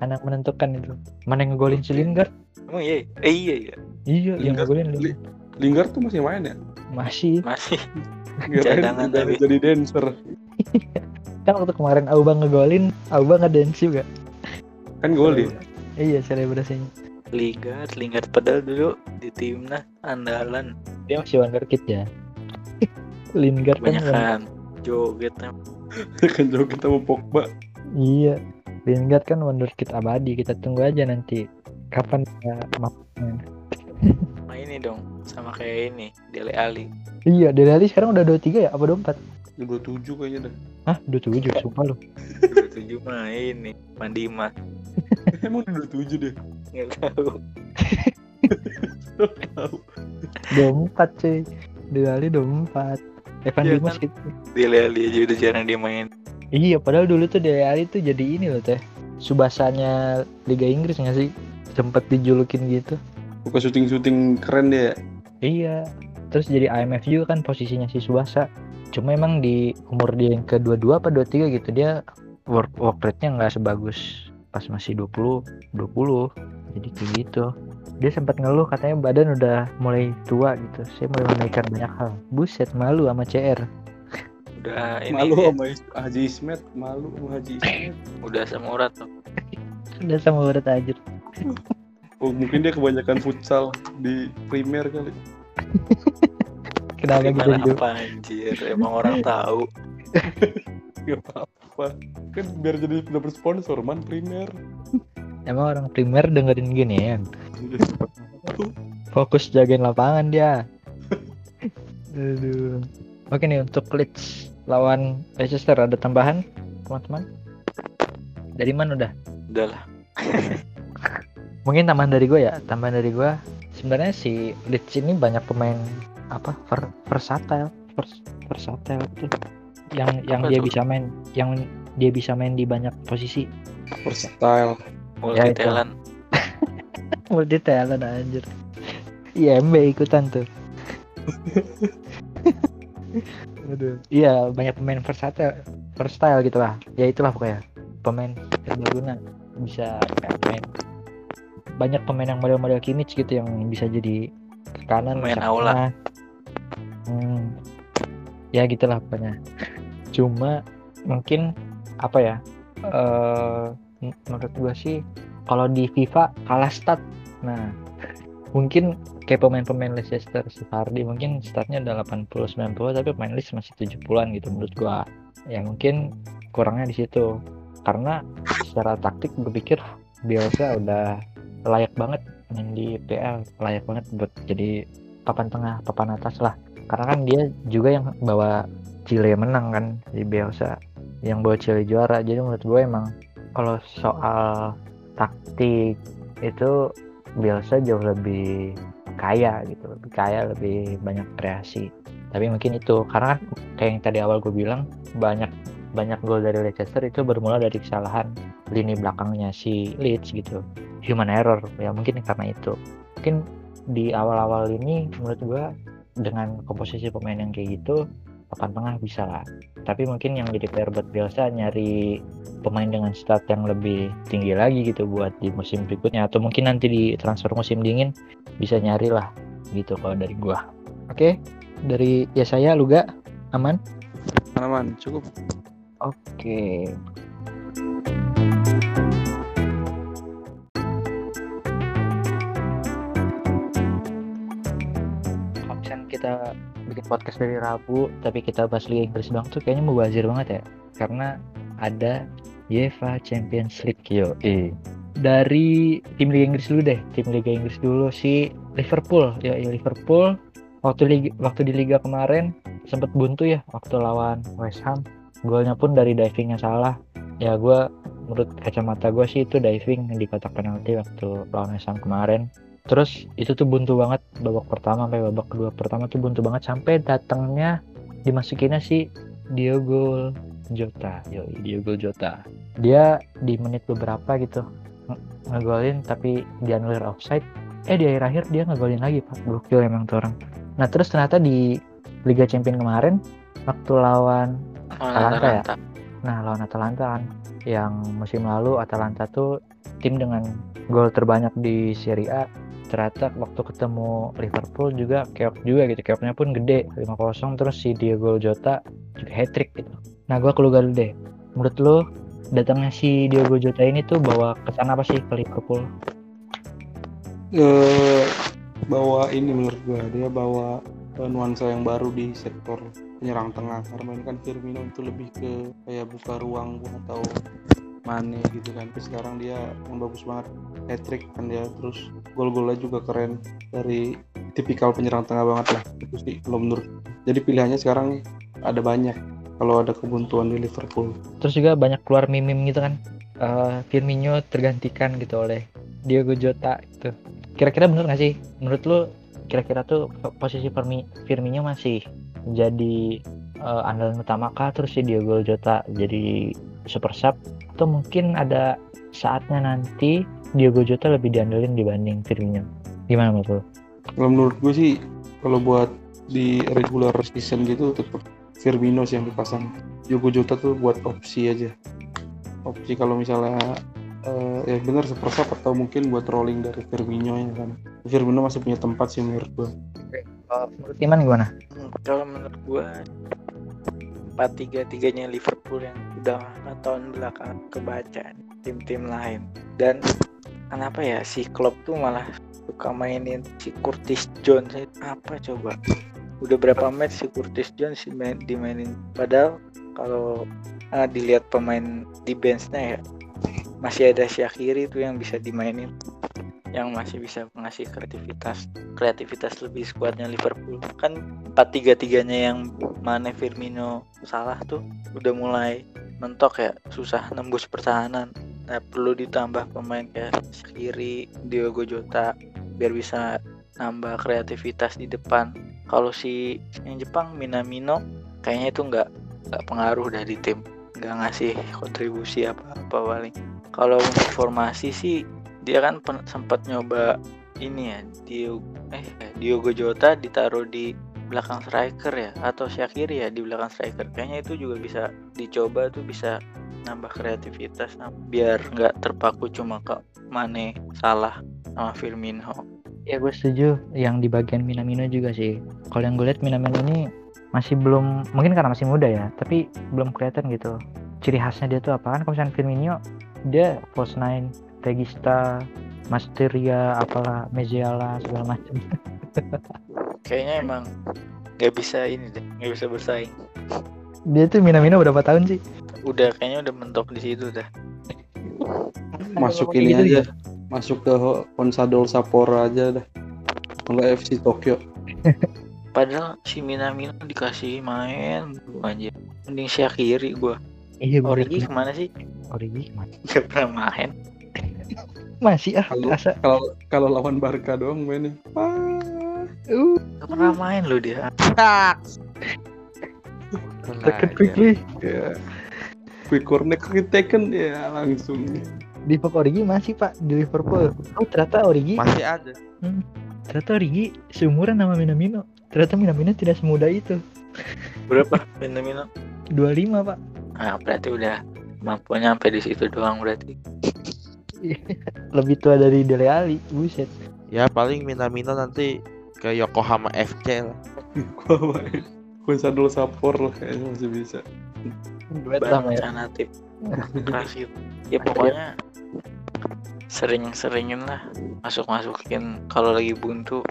[SPEAKER 1] anak menentukan itu. Mana yang ngegolin si Lingard?
[SPEAKER 5] emang iya eh iya iya
[SPEAKER 1] Iya, yang
[SPEAKER 3] Lingard,
[SPEAKER 1] ngegolin
[SPEAKER 3] Li-
[SPEAKER 1] Lingard.
[SPEAKER 3] Lingard tuh masih main ya?
[SPEAKER 1] Masih.
[SPEAKER 5] masih Cadangan tapi.
[SPEAKER 3] jadi dancer.
[SPEAKER 1] Kan waktu kemarin Auba ngegolin, Auba ngedance juga.
[SPEAKER 3] Kan golin.
[SPEAKER 1] Iya, selebrasinya.
[SPEAKER 5] Lingard Lingard padahal dulu di timnas andalan
[SPEAKER 1] Dia masih wonderkid ya. Lingard kan.
[SPEAKER 5] banyak kan joget
[SPEAKER 3] kan joget sama Pogba.
[SPEAKER 1] Iya. Lingard kan wonderkid abadi. Kita tunggu aja nanti kapan dia mampunya.
[SPEAKER 5] Nah ini dong sama kayak ini Dele Ali
[SPEAKER 1] Iya, Dele Alli sekarang udah 23 ya? Apa 24?
[SPEAKER 3] Udah tujuh kayaknya dah.
[SPEAKER 1] Hah, 27 sumpah lu.
[SPEAKER 5] 27 mah ini Mandima
[SPEAKER 3] Emang udah tujuh deh.
[SPEAKER 5] nggak tahu
[SPEAKER 3] Tahu.
[SPEAKER 1] 24 cuy. Dele Alli 24. Evan
[SPEAKER 5] Iya
[SPEAKER 1] Dimas
[SPEAKER 5] kan?
[SPEAKER 1] gitu.
[SPEAKER 5] Dele Ali aja udah jarang dia main
[SPEAKER 1] Iya, padahal dulu tuh Dele Alli tuh jadi ini loh teh. Subasanya Liga Inggris nggak sih? Sempet dijulukin gitu.
[SPEAKER 3] Buka syuting-syuting keren dia. ya.
[SPEAKER 1] Iya. Terus jadi IMF juga kan posisinya si Subasa. Cuma emang di umur dia yang kedua-dua apa 23 gitu dia work work rate-nya nggak sebagus pas masih 20 20. Jadi kayak gitu. Dia sempat ngeluh katanya badan udah mulai tua gitu. Saya mulai menaikkan banyak hal. Buset malu sama CR.
[SPEAKER 5] udah ini
[SPEAKER 3] Malu
[SPEAKER 5] dia,
[SPEAKER 3] sama Haji Ismet, malu sama Haji Ismet.
[SPEAKER 5] udah sama urat tuh
[SPEAKER 1] Udah sama urat aja.
[SPEAKER 3] Oh, mungkin dia kebanyakan futsal di primer kali.
[SPEAKER 1] Kenapa gitu
[SPEAKER 5] apa anjir emang orang tahu
[SPEAKER 3] Gak apa-apa. Kan biar jadi dapat sponsor man primer.
[SPEAKER 1] Emang orang primer dengerin gini ya. Fokus jagain lapangan dia. Aduh. Oke nih untuk Leeds lawan Leicester ada tambahan teman-teman? Dari mana udah?
[SPEAKER 5] udah lah
[SPEAKER 1] Mungkin tambahan dari gue ya. Tambahan dari gue sebenarnya si Leeds ini banyak pemain apa ver versatile vers versatile tuh yang yang
[SPEAKER 5] Apa
[SPEAKER 1] dia
[SPEAKER 5] tuh?
[SPEAKER 1] bisa main yang dia bisa main di banyak posisi
[SPEAKER 3] Versatile.
[SPEAKER 5] multi
[SPEAKER 1] itu.
[SPEAKER 5] talent
[SPEAKER 1] multi talent anjir IMB ikutan tuh Aduh. Iya banyak pemain versatile versatile gitu lah ya itulah pokoknya pemain serbaguna bisa kayak main banyak pemain yang model-model Kimmich gitu yang bisa jadi ke kanan ke
[SPEAKER 5] aula.
[SPEAKER 1] hmm. ya gitulah pokoknya. Cuma mungkin apa ya eh menurut gua sih kalau di FIFA kalah stat. Nah mungkin kayak pemain-pemain Leicester si Vardy mungkin statnya udah 80 90 tapi pemain list masih 70-an gitu menurut gua. Ya mungkin kurangnya di situ. Karena secara taktik gue pikir Bielsa udah layak banget main di PL layak banget buat jadi papan tengah papan atas lah. Karena kan dia juga yang bawa Chile menang kan di Bielsa. Yang bawa Chile juara jadi menurut gue emang kalau soal taktik itu Bielsa jauh lebih kaya gitu lebih kaya lebih banyak kreasi. Tapi mungkin itu karena kan kayak yang tadi awal gue bilang banyak banyak gol dari Leicester itu bermula dari kesalahan lini belakangnya si Leeds gitu. Human error ya mungkin karena itu. Mungkin di awal-awal ini menurut gua dengan komposisi pemain yang kayak gitu papan tengah bisa lah. Tapi mungkin yang jadi PR buat Bielsa nyari pemain dengan stat yang lebih tinggi lagi gitu buat di musim berikutnya. Atau mungkin nanti di transfer musim dingin bisa nyari lah gitu kalau dari gua. Oke dari ya saya Luga. Aman?
[SPEAKER 3] Aman, cukup.
[SPEAKER 1] Oke. Kalau kita bikin podcast dari Rabu, tapi kita bahas Liga Inggris doang tuh kayaknya mubazir banget ya. Karena ada UEFA Champions League yo. Dari tim Liga Inggris dulu deh, tim Liga Inggris dulu si Liverpool. Ya Liverpool waktu liga, waktu di liga kemarin sempat buntu ya waktu lawan West Ham golnya pun dari divingnya salah ya gue menurut kacamata gue sih itu diving di kotak penalti waktu lawan West Ham kemarin terus itu tuh buntu banget babak pertama sampai babak kedua pertama tuh buntu banget sampai datangnya dimasukinnya si Diogo Jota. Yo Diogo Jota. Dia di menit beberapa gitu nge- ngegolin tapi dianulir offside. Eh di akhir-akhir dia ngegolin lagi pak. Gokil emang tuh orang. Nah terus ternyata di Liga Champions kemarin waktu lawan Atalanta ya? Nah, lawan Atalanta kan yang musim lalu Atalanta tuh tim dengan gol terbanyak di Serie A. Ternyata waktu ketemu Liverpool juga keok juga gitu. Keoknya pun gede 5-0 terus si Diego Jota juga hat trick gitu. Nah, gua keluar dulu deh. Menurut lo datangnya si Diego Jota ini tuh bawa kesan apa sih ke Liverpool?
[SPEAKER 3] Eh, bawa ini menurut gua dia bawa nuansa yang baru di sektor penyerang tengah karena kan Firmino itu lebih ke kayak buka ruang atau Mane gitu kan. Tapi sekarang dia yang bagus banget. Hat trick kan dia. Terus gol-golnya juga keren. Dari tipikal penyerang tengah banget lah. Itu sih kalau menurut. Jadi pilihannya sekarang ada banyak. Kalau ada kebuntuan di Liverpool.
[SPEAKER 1] Terus juga banyak keluar meme gitu kan. eh, Firmino tergantikan gitu oleh Diego Jota gitu. Kira-kira bener gak sih? Menurut lu kira-kira tuh posisi Firmi- Firmino masih jadi eh, andalan utama kah? Terus si Diego Jota jadi super sub atau mungkin ada saatnya nanti Diego Jota lebih diandelin dibanding Firmino. Gimana menurut lu?
[SPEAKER 3] kalau menurut gue sih kalau buat di regular season gitu tetap Firmino sih yang dipasang Diogo Jota tuh buat opsi aja opsi kalau misalnya eh, ya benar super sub atau mungkin buat rolling dari Firmino ya kan Firmino masih punya tempat sih menurut gue
[SPEAKER 1] Kalau menurut Iman gimana?
[SPEAKER 5] Hmm, kalau menurut gua empat tiga tiganya Liverpool yang udah lima tahun belakang kebaca tim-tim lain. Dan kenapa ya si Klopp tuh malah suka mainin si Curtis Jones? Apa coba? Udah berapa match si Curtis Jones dimain- dimainin? Padahal kalau ah, dilihat pemain di benchnya ya masih ada Syakiri tuh yang bisa dimainin yang masih bisa mengasih kreativitas kreativitas lebih skuadnya Liverpool. Kan empat tiga tiganya yang Mane Firmino salah tuh udah mulai mentok ya susah nembus pertahanan. Nah perlu ditambah pemain kayak Shaqiri Diogo Jota biar bisa nambah kreativitas di depan. Kalau si yang Jepang Minamino kayaknya itu nggak nggak pengaruh dari tim. Nggak ngasih kontribusi apa apa paling. Kalau formasi sih dia kan sempat nyoba ini ya Dio eh Diogo Jota ditaruh di belakang striker ya atau Shakiri ya di belakang striker. Kayaknya itu juga bisa dicoba tuh bisa nambah kreativitas biar nggak terpaku cuma ke Mane Salah sama Firmino.
[SPEAKER 1] Ya gue setuju. Yang di bagian Minamino juga sih. Kalau yang gue lihat Minamino ini masih belum mungkin karena masih muda ya tapi belum kelihatan gitu. Ciri khasnya dia tuh apa kan kalau misalnya Firmino dia false nine regista masteria apalah meziala segala macam
[SPEAKER 5] Kayaknya emang nggak bisa ini deh, nggak bisa bersaing.
[SPEAKER 1] dia tuh Minamino berapa tahun sih
[SPEAKER 5] Udah kayaknya udah mentok di situ dah.
[SPEAKER 3] Masuk ini
[SPEAKER 1] gitu
[SPEAKER 3] aja. Masuk ke Consadole Sapporo aja dah. Enggak FC Tokyo.
[SPEAKER 5] Padahal si Minamino dikasih main anjir. Mending Syakiri gua.
[SPEAKER 1] iya
[SPEAKER 5] Origi
[SPEAKER 1] bener.
[SPEAKER 5] ke mana sih?
[SPEAKER 1] Origi ke mana?
[SPEAKER 5] Gak pernah main.
[SPEAKER 1] Masih ah
[SPEAKER 3] Kalau
[SPEAKER 1] asa
[SPEAKER 3] kalau kalau lawan Barca doang mainnya. Ah.
[SPEAKER 1] uh
[SPEAKER 5] Gak pernah main loh dia.
[SPEAKER 1] second quickly
[SPEAKER 3] Ya. Quick corner quick taken ya langsung.
[SPEAKER 1] di Pak Origi masih pak di Liverpool oh ternyata Origi
[SPEAKER 4] Masih ada.
[SPEAKER 1] ternyata Origi seumuran sama Minamino ternyata Minamino tidak semuda itu
[SPEAKER 5] Berapa Minamino?
[SPEAKER 1] 25 pak
[SPEAKER 5] Nah, berarti udah mampunya sampai di situ doang berarti.
[SPEAKER 1] lebih tua dari Dele Alli buset
[SPEAKER 4] Ya paling Minamino nanti ke Yokohama FC lah.
[SPEAKER 3] Gua main. Consadole Sapporo kayaknya masih bisa.
[SPEAKER 1] duet sama
[SPEAKER 5] Banyak
[SPEAKER 1] ya
[SPEAKER 5] alternatif. Keras gitu. Ya pokoknya sering-seringin lah masuk-masukin kalau lagi buntu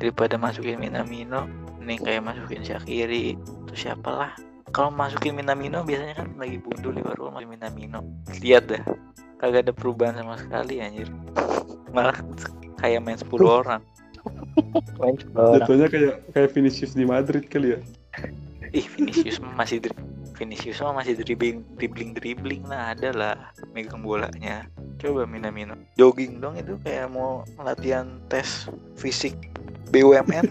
[SPEAKER 5] daripada masukin Minamino nih kayak masukin Shakiri terus siapalah kalau masukin Minamino biasanya kan lagi buntu Liverpool masukin Minamino. Lihat dah kagak ada perubahan sama sekali anjir. Malah kayak main 10 orang.
[SPEAKER 1] Main sepuluh orang.
[SPEAKER 3] Jatuhnya kayak kayak Vinicius di Madrid kali ya.
[SPEAKER 5] ih Vinicius masih dri- Vinicius mah masih dribbling dribbling dribbling lah ada lah megang bolanya. Coba Minamino. Jogging dong itu kayak mau latihan tes fisik BUMN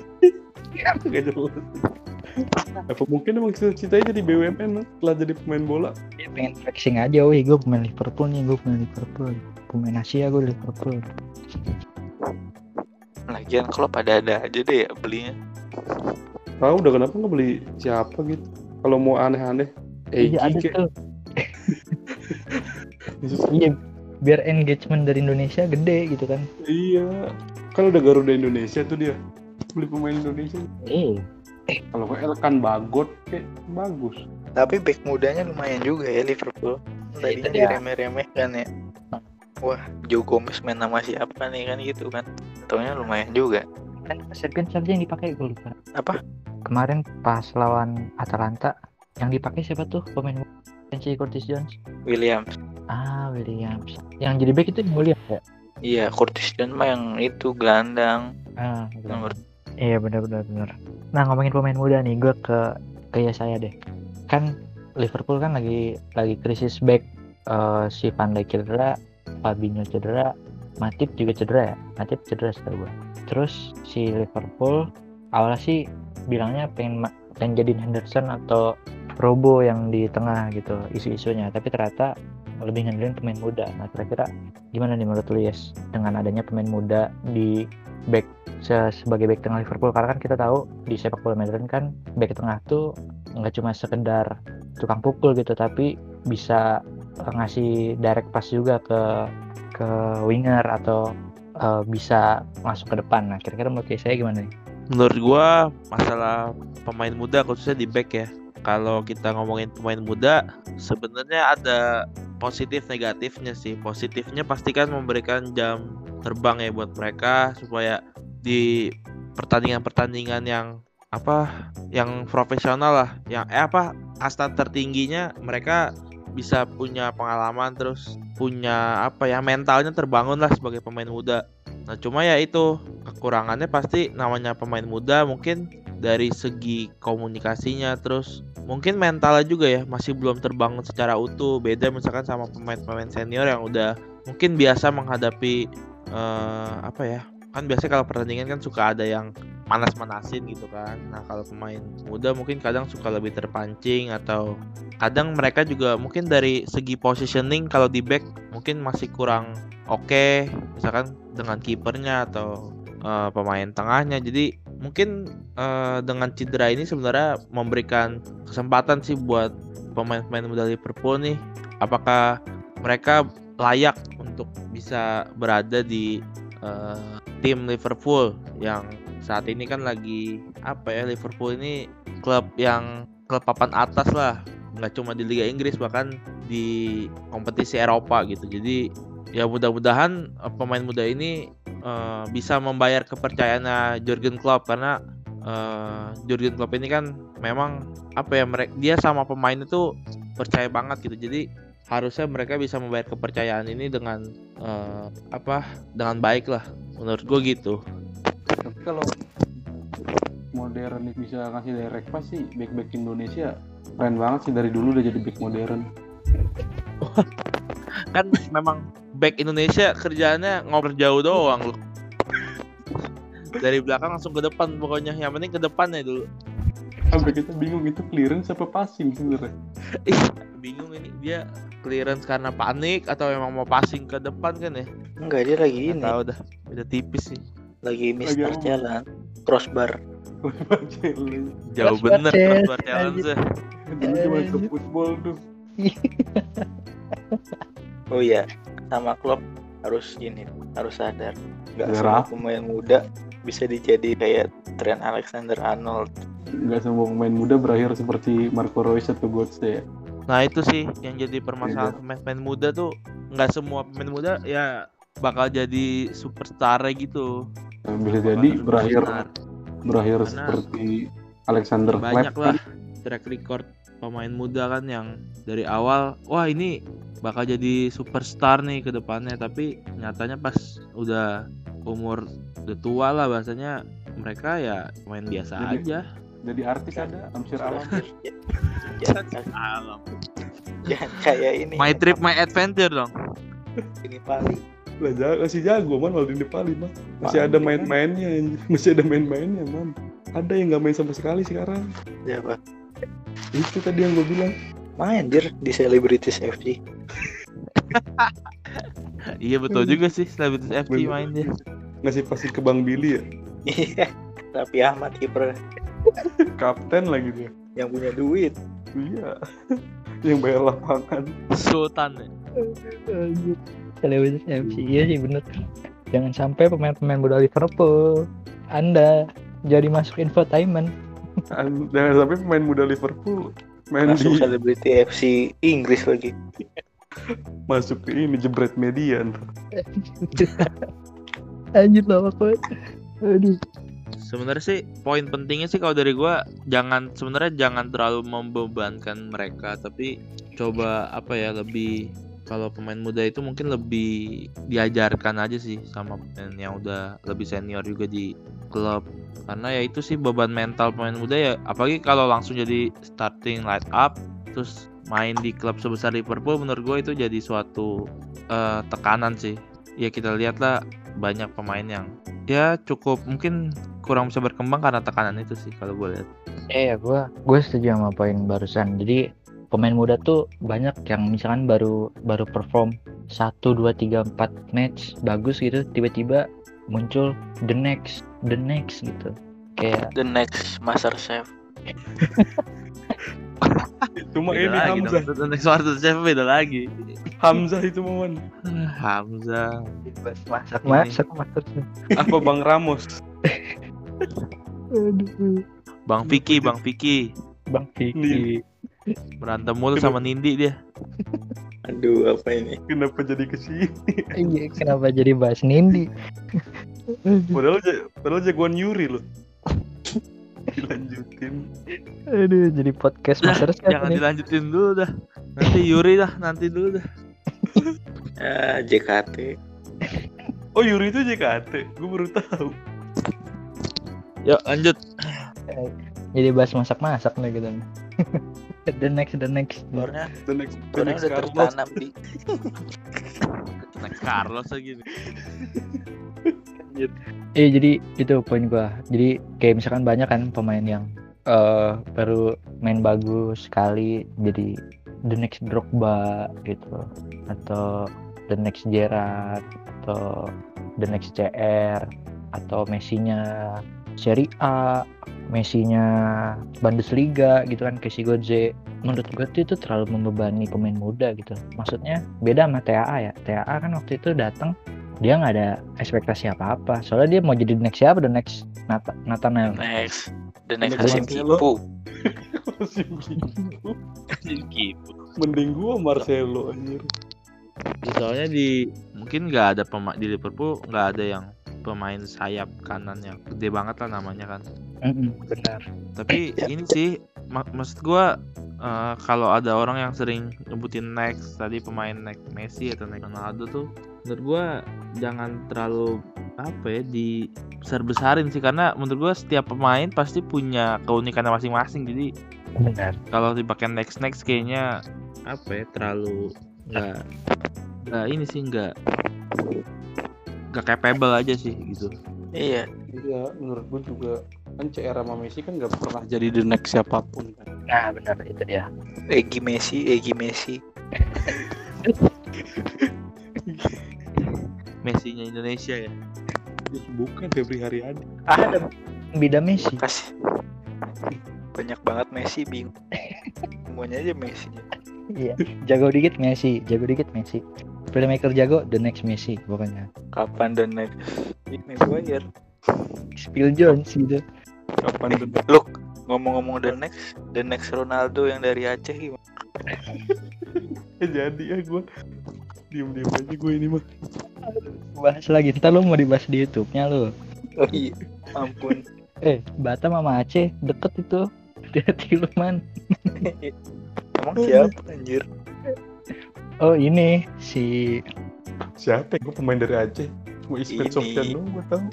[SPEAKER 3] Gak jelas. Apa mungkin emang cita-citanya jadi BUMN lah, setelah jadi pemain bola?
[SPEAKER 1] dia pengen flexing aja wih gue pemain Liverpool nih gue pemain Liverpool pemain Asia gue Liverpool
[SPEAKER 5] lagian kalau pada ada aja deh ya belinya
[SPEAKER 3] Tahu udah kenapa nggak beli siapa gitu? Kalau mau aneh-aneh, Egi
[SPEAKER 1] iya ada tuh iya biar engagement dari Indonesia gede gitu kan
[SPEAKER 3] iya. Kan udah Garuda Indonesia tuh dia. Beli pemain Indonesia.
[SPEAKER 1] eh
[SPEAKER 3] Kalau kayak Elkan Bagot kayak bagus.
[SPEAKER 5] tapi back mudanya lumayan juga ya Liverpool.
[SPEAKER 1] Ya, itu
[SPEAKER 5] tadinya
[SPEAKER 1] dia.
[SPEAKER 5] diremeh-remeh kan ya. Wah Joe Gomez main nama siapa nih kan gitu kan. Taunya lumayan juga.
[SPEAKER 1] Kan second charge yang dipakai gue lupa
[SPEAKER 5] Apa?
[SPEAKER 1] kemarin pas lawan Atalanta yang dipakai siapa tuh? Pemain si Curtis Jones.
[SPEAKER 5] Williams.
[SPEAKER 1] Ah Williams. Yang jadi back itu yang Williams ya?
[SPEAKER 5] Iya Curtis Jones mah yang itu gelandang.
[SPEAKER 1] Ah
[SPEAKER 5] nomor
[SPEAKER 1] iya benar benar nah ngomongin pemain muda nih gue ke ke saya deh. Kan Liverpool kan lagi lagi krisis back Eh, si Dijk cedera Fabinho cedera Matip juga cedera ya? Matip cedera setahu gue terus si Liverpool awalnya sih bilangnya pengen pengen jadiin Henderson atau Robo yang di tengah gitu isu-isunya. Tapi ternyata lebih ngandelin pemain muda. Nah kira-kira gimana nih menurut lu Yes? Dengan adanya pemain muda di back se- sebagai back tengah Liverpool. Karena kan kita tahu di sepak bola modern kan back tengah tuh nggak cuma sekedar tukang pukul gitu tapi bisa eh, ngasih direct pass juga ke ke winger atau eh, bisa masuk ke depan. Nah kira-kira menurut saya gimana nih?
[SPEAKER 4] Menurut gua masalah pemain muda khususnya di back ya. Kalau kita ngomongin pemain muda, sebenarnya ada positif negatifnya sih. Positifnya pastikan memberikan jam terbang ya buat mereka supaya di pertandingan-pertandingan yang apa yang profesional lah yang eh apa kasta tertingginya mereka bisa punya pengalaman terus punya apa ya mentalnya terbangun lah sebagai pemain muda nah cuma ya itu kekurangannya pasti namanya pemain muda mungkin dari segi komunikasinya terus mungkin mentalnya juga ya masih belum terbangun secara utuh. Beda misalkan sama pemain-pemain senior yang udah mungkin biasa menghadapi eh, apa ya kan biasanya kalau pertandingan kan suka ada yang manas-manasin gitu kan. Nah kalau pemain muda mungkin kadang suka lebih terpancing atau kadang mereka juga mungkin dari segi positioning kalau di back mungkin masih kurang oke misalkan dengan kipernya atau eh, pemain tengahnya. Jadi mungkin eh, dengan cedera ini sebenarnya memberikan kesempatan sih buat pemain-pemain muda Liverpool nih. Apakah mereka layak untuk bisa berada di eh, tim Liverpool yang saat ini kan lagi apa ya Liverpool ini klub yang klub papan atas lah. Nggak cuma di Liga Inggris bahkan di kompetisi Eropa gitu. Jadi ya mudah-mudahan eh, pemain muda ini eh, bisa membayar kepercayaannya Jurgen Klopp. Karena eh, Jurgen Klopp ini kan memang apa ya mereka dia sama pemain itu percaya banget gitu. Jadi harusnya mereka bisa membayar kepercayaan ini dengan eh, apa dengan baik lah menurut gue gitu.
[SPEAKER 3] Tapi kalau modern bisa ngasih direct pass sih back back Indonesia keren banget sih dari dulu udah jadi back modern.
[SPEAKER 4] kan memang back Indonesia kerjaannya ngoper jauh doang lu dari belakang langsung ke depan pokoknya yang penting ke depan ya dulu
[SPEAKER 3] Sampai kita bingung itu clearance apa passing sebenarnya.
[SPEAKER 4] Ih, bingung ini dia clearance karena panik atau emang mau passing ke depan kan ya
[SPEAKER 5] Enggak, dia lagi ini.
[SPEAKER 4] tahu dah udah tipis sih
[SPEAKER 5] Lagi mister
[SPEAKER 3] apa?
[SPEAKER 5] jalan. Crossbar.
[SPEAKER 4] jauh
[SPEAKER 1] Crossbar
[SPEAKER 4] bener
[SPEAKER 1] chest,
[SPEAKER 4] crossbar challenge ya.
[SPEAKER 3] Dulu cuma ke football tuh.
[SPEAKER 5] Oh iya, sama klub harus ini, harus sadar. Enggak
[SPEAKER 3] Merah.
[SPEAKER 5] semua pemain muda bisa dijadi kayak Trent Alexander Arnold.
[SPEAKER 3] Nggak semua pemain muda berakhir seperti Marco Reus atau Götze ya.
[SPEAKER 4] nah itu sih yang jadi permasalahan pemain-pemain muda tuh nggak semua pemain muda ya bakal jadi superstar gitu
[SPEAKER 3] Nah, bisa jadi
[SPEAKER 4] Bakal
[SPEAKER 3] berakhir
[SPEAKER 4] superstar.
[SPEAKER 3] berakhir
[SPEAKER 4] Karena
[SPEAKER 3] seperti Alexander
[SPEAKER 4] banyak
[SPEAKER 3] Klepp
[SPEAKER 4] lah track record pemain muda kan yang dari awal wah ini bakal jadi superstar nih ke depannya tapi nyatanya pas udah umur udah tua lah bahasanya mereka ya pemain biasa
[SPEAKER 3] Jadi-
[SPEAKER 4] aja
[SPEAKER 3] Jadi artis ada Amsir Alam.
[SPEAKER 4] Alam
[SPEAKER 5] jangan kayak ini.
[SPEAKER 4] my trip my adventure dong
[SPEAKER 5] Ini paling.
[SPEAKER 3] Lah jago, masih jago man Waldini Pali mah. Masih ada main-mainnya, anjing. masih ada main-mainnya man. Ada yang nggak main sama sekali sekarang.
[SPEAKER 5] Siapa?
[SPEAKER 3] Itu tadi yang gue bilang.
[SPEAKER 5] Main dir di Celebrities FC.
[SPEAKER 4] iya betul juga sih Celebrities FC
[SPEAKER 3] Bener.
[SPEAKER 4] main dia
[SPEAKER 3] Ngasih passing ke Bang Billy ya.
[SPEAKER 5] Iya. Tapi Ahmad kiper
[SPEAKER 3] Kapten lagi dia.
[SPEAKER 5] yang punya duit.
[SPEAKER 3] Iya. yang bayar lapangan.
[SPEAKER 4] Sultan ya
[SPEAKER 1] Anjir. Celebrities FC iya sih bener. Jangan sampai pemain-pemain muda Liverpool Anda jadi masuk infotainment.
[SPEAKER 3] An- Jangan sampai pemain muda Liverpool main
[SPEAKER 5] Masuk
[SPEAKER 3] di
[SPEAKER 5] Celebrity FC Inggris lagi.
[SPEAKER 3] masuk ke ini jebret median.
[SPEAKER 1] Anjir lawak banget. Aduh.
[SPEAKER 4] sebenarnya sih poin pentingnya sih kalau dari gua jangan sebenarnya jangan terlalu membebankan mereka tapi coba apa ya lebih kalau pemain muda itu mungkin lebih diajarkan aja sih sama pemain yang udah lebih senior juga di klub. Karena ya itu sih beban mental pemain muda ya. Apalagi kalau langsung jadi starting line up terus main di klub sebesar Liverpool menurut gue itu jadi suatu eh, tekanan sih. Ya kita lihat lah banyak pemain yang ya cukup mungkin kurang bisa berkembang karena tekanan itu sih kalau gue lihat.
[SPEAKER 1] Eh ya gue gue setuju sama poin barusan. Jadi pemain muda tuh banyak yang misalkan baru baru perform 1 2 3 4 match bagus gitu tiba-tiba muncul the next the next gitu. Kayak
[SPEAKER 5] The next Master Chef.
[SPEAKER 3] Itu mah
[SPEAKER 4] beda
[SPEAKER 3] ini
[SPEAKER 4] lagi
[SPEAKER 3] Hamzah.
[SPEAKER 4] dong The next Master Chef beda lagi
[SPEAKER 3] Hamzah itu man.
[SPEAKER 4] Hamzah
[SPEAKER 1] masak masak masak.
[SPEAKER 3] Apa Bang Ramos?
[SPEAKER 1] Aduh.
[SPEAKER 4] Bang Vicky Bang Vicky
[SPEAKER 1] Bang Vicky.
[SPEAKER 4] Berantem mulu sama Nindi dia
[SPEAKER 5] Aduh, apa ini?
[SPEAKER 3] Kenapa jadi ke sini?
[SPEAKER 1] Iya, kenapa jadi bahas Nindi?
[SPEAKER 3] Padahal padahal jagoan Yuri loh. Dilanjutin.
[SPEAKER 1] Aduh, jadi podcast Master Chef
[SPEAKER 4] jangan
[SPEAKER 1] nih.
[SPEAKER 4] dilanjutin dulu dah nanti Yuri dah nanti dulu dah
[SPEAKER 5] Ah, JKT.
[SPEAKER 3] Oh Yuri itu JKT. Gue baru tahu.
[SPEAKER 4] yuk lanjut
[SPEAKER 1] Jadi bahas masak-masak nih gitu. the next, the next.
[SPEAKER 3] The next, the next
[SPEAKER 5] udah
[SPEAKER 3] Carlos.
[SPEAKER 5] tertanam di
[SPEAKER 4] next Carlos lagi. Nih
[SPEAKER 1] Eh jadi itu poin gua. Jadi kayak misalkan banyak kan pemain yang eh baru main bagus sekali jadi the next Drogba gitu. Atau the next Gerrard atau the next CR atau Messi-nya. Serie A, Messi-nya Bundesliga gitu kan si Godze. Menurut gue tuh itu terlalu membebani pemain muda gitu. Maksudnya beda sama TAA ya. TAA kan waktu itu datang dia nggak ada ekspektasi apa-apa soalnya dia mau jadi the next siapa the next Nata Nathanael
[SPEAKER 5] Next. The next
[SPEAKER 3] Next
[SPEAKER 5] Hasim
[SPEAKER 3] Marcelo.
[SPEAKER 5] Kipu.
[SPEAKER 3] Begitu.
[SPEAKER 4] gitu.
[SPEAKER 3] Mending gua Marcelo anjir.
[SPEAKER 4] Ya, soalnya di mungkin nggak ada pemain di Liverpool nggak ada yang pemain sayap kanan yang gede banget lah namanya kan.
[SPEAKER 1] Mm-mm, benar.
[SPEAKER 4] Tapi
[SPEAKER 5] Ya,
[SPEAKER 4] ini sih mak- maksud gua eh, kalau ada orang yang sering nyebutin next tadi pemain next Messi atau next Ronaldo tuh menurut gua jangan terlalu apa ya di besar besarin sih. Karena menurut gua setiap pemain pasti punya keunikannya masing-masing. Jadi
[SPEAKER 1] benar.
[SPEAKER 4] kalau dipakai next next kayaknya apa ya terlalu nggak nggak ini sih nggak nggak capable aja sih gitu
[SPEAKER 5] Iya.
[SPEAKER 3] Iya, menurut gua juga kan CR sama Messi kan nggak pernah jadi the next siapa pun kan.
[SPEAKER 1] nah benar itu dia
[SPEAKER 5] Egi Messi, Egi Messi.
[SPEAKER 4] Messi-nya Indonesia ya
[SPEAKER 3] Ya, bukan Febri Haryadi.
[SPEAKER 1] ada beda Messi
[SPEAKER 5] Kasih. Banyak banget Messi bingung. Semuanya aja Messi.
[SPEAKER 1] iya jago dikit Messi jago dikit Messi playmaker jago the next Messi pokoknya
[SPEAKER 5] Kapan the next Maguire?
[SPEAKER 1] Phil Jones gitu
[SPEAKER 3] Kapan the next?
[SPEAKER 5] Look, ngomong-ngomong the next, the next Ronaldo yang dari Aceh gimana?
[SPEAKER 3] jadi ya gua diem-diem aja gua ini mah.
[SPEAKER 1] bahas lagi ntar lu mau dibahas di YouTube-nya lu
[SPEAKER 5] Oh iya, ampun.
[SPEAKER 1] eh Batam sama Aceh deket itu hati lu man
[SPEAKER 5] Emang siapa anjir?
[SPEAKER 1] oh ini si
[SPEAKER 3] Siapa? Gua pemain dari Aceh. Cuma Ismet
[SPEAKER 5] Ini.
[SPEAKER 3] Sofyan doang gua tahu.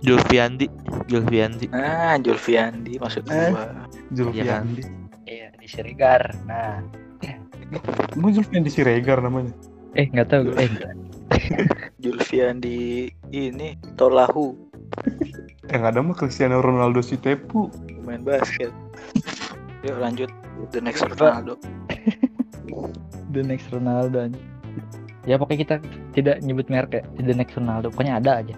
[SPEAKER 4] Julfiandi Julfiandi
[SPEAKER 5] Ah, Julfiandi maksud
[SPEAKER 3] Eh.
[SPEAKER 5] gua.
[SPEAKER 3] Zulfiandi.
[SPEAKER 1] iya di Siregar nah
[SPEAKER 3] Emang Zulfiandi Siregar namanya?
[SPEAKER 1] eh nggak tahu eh enggak.
[SPEAKER 5] Julfiandi ini Tolahu
[SPEAKER 3] Yang ada mah Cristiano Ronaldo si Tepu.
[SPEAKER 5] Main basket. Yuk lanjut the next? Ronaldo.
[SPEAKER 1] the next Ronaldo aja. ya pokoknya kita tidak nyebut merek ya the next Ronaldo pokoknya ada aja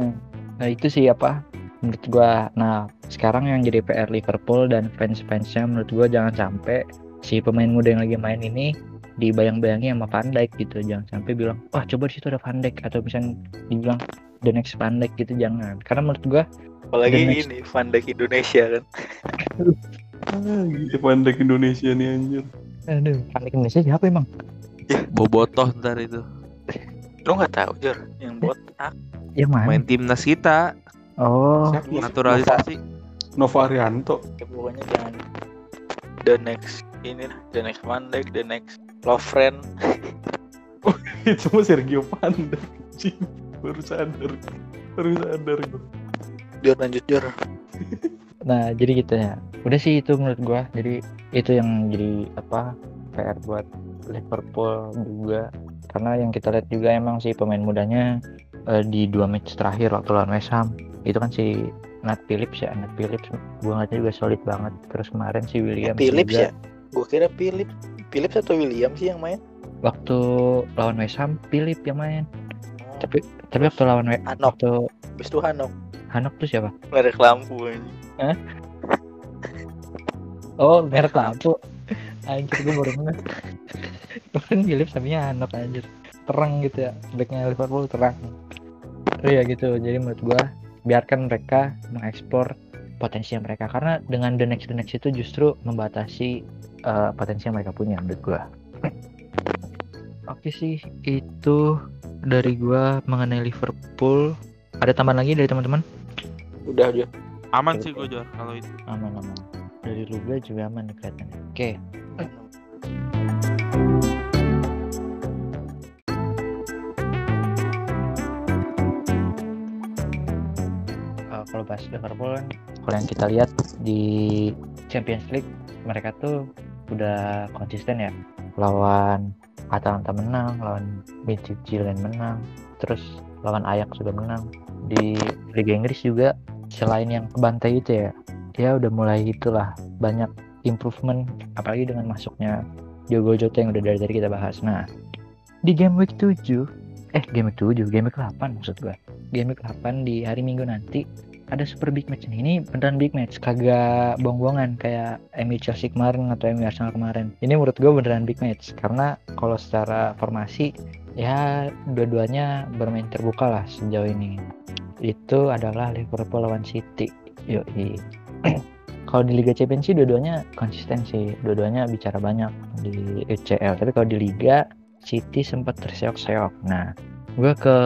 [SPEAKER 1] Hmm. nah itu sih apa menurut gua nah sekarang yang jadi PR Liverpool dan fans-fansnya menurut gua jangan sampai si pemain muda yang lagi main ini dibayang-bayangi sama Van Dijk gitu jangan sampai bilang wah coba di situ ada Van Dijk atau misalnya dibilang the next Van Dijk gitu jangan karena menurut gua
[SPEAKER 5] Apalagi
[SPEAKER 1] next-
[SPEAKER 5] ini Van Dijk Indonesia kan.
[SPEAKER 3] Pandai Indonesia nih anjir.
[SPEAKER 1] aduh Van Dijk Indonesia siapa emang
[SPEAKER 4] Bobotoh ntar itu
[SPEAKER 5] Lu nggak tahu Jor yang botak.
[SPEAKER 1] yang mana
[SPEAKER 4] main timnas kita
[SPEAKER 1] oh
[SPEAKER 3] Siapa?
[SPEAKER 4] naturalisasi
[SPEAKER 3] Nova Arianto.
[SPEAKER 5] Ya, pokoknya jangan the next ini lah, the next Van Dijk, the next Lovren.
[SPEAKER 3] Itu mah Sergio. Anjing. Baru sadar. Baru sadar gua.
[SPEAKER 5] Jor lanjut Jor.
[SPEAKER 1] Nah, jadi gitu ya. Udah sih itu menurut gua. Jadi itu yang jadi apa PR buat Liverpool juga. Karena yang kita lihat juga emang sih pemain mudanya eh, di dua match terakhir waktu lawan West Ham itu kan si Nat Phillips ya, Nat Phillips gua ngeliatnya juga solid banget. Terus kemarin si Williams
[SPEAKER 5] Philips
[SPEAKER 1] juga
[SPEAKER 5] ya? Gue kira Philips. Philips atau William sih yang main?
[SPEAKER 1] waktu lawan West Ham Phillips yang main.
[SPEAKER 5] Oh,
[SPEAKER 1] Tapi tapi waktu lawan We-
[SPEAKER 5] Hanok.
[SPEAKER 1] waktu
[SPEAKER 5] Habis itu Hanok.
[SPEAKER 1] Hanok tuh siapa?
[SPEAKER 5] Merek lampu anjing.
[SPEAKER 1] Oh, merek lampu. Anjir gue baru ngeh. Kan Philips sampingnya Hanok anjir. Terang gitu ya. Backnya Liverpool terang. Oh iya gitu. Jadi menurut gua biarkan mereka mengeksplor potensi mereka karena dengan the next the next itu justru membatasi eh, potensi yang mereka punya menurut gua. Oke sih itu dari gua mengenai Liverpool. Ada tambahan lagi dari teman-teman?
[SPEAKER 5] Udah aja.
[SPEAKER 4] aman sih gue Jor kalau itu
[SPEAKER 1] Aman aman. Dari Luga juga aman nih kelihatannya. Oke. Uh, kalau bahas Liverpool kan kalau yang kita lihat di Champions League mereka tuh udah konsisten ya lawan Atalanta menang lawan Midtjylland menang terus lawan Ajax juga menang di Liga Inggris juga selain yang kebantai itu ya dia udah mulai itulah banyak improvement apalagi dengan masuknya Diogo Jota yang udah dari tadi kita bahas nah di game week 7 eh game week 7 game week 8 maksud gua game week 8 di hari Minggu nanti ada super big match nih. Ini beneran big match, kagak bohong-bohongan kayak MU Chelsea kemarin atau MU Arsenal kemarin. Ini menurut gue beneran big match karena kalau secara formasi ya dua-duanya bermain terbuka lah sejauh ini. Itu adalah Liverpool lawan City. Yoi. kalau di Liga Champions sih dua-duanya konsisten sih. Dua-duanya bicara banyak di UCL. Tapi kalau di Liga City sempat terseok-seok. Nah, gue ke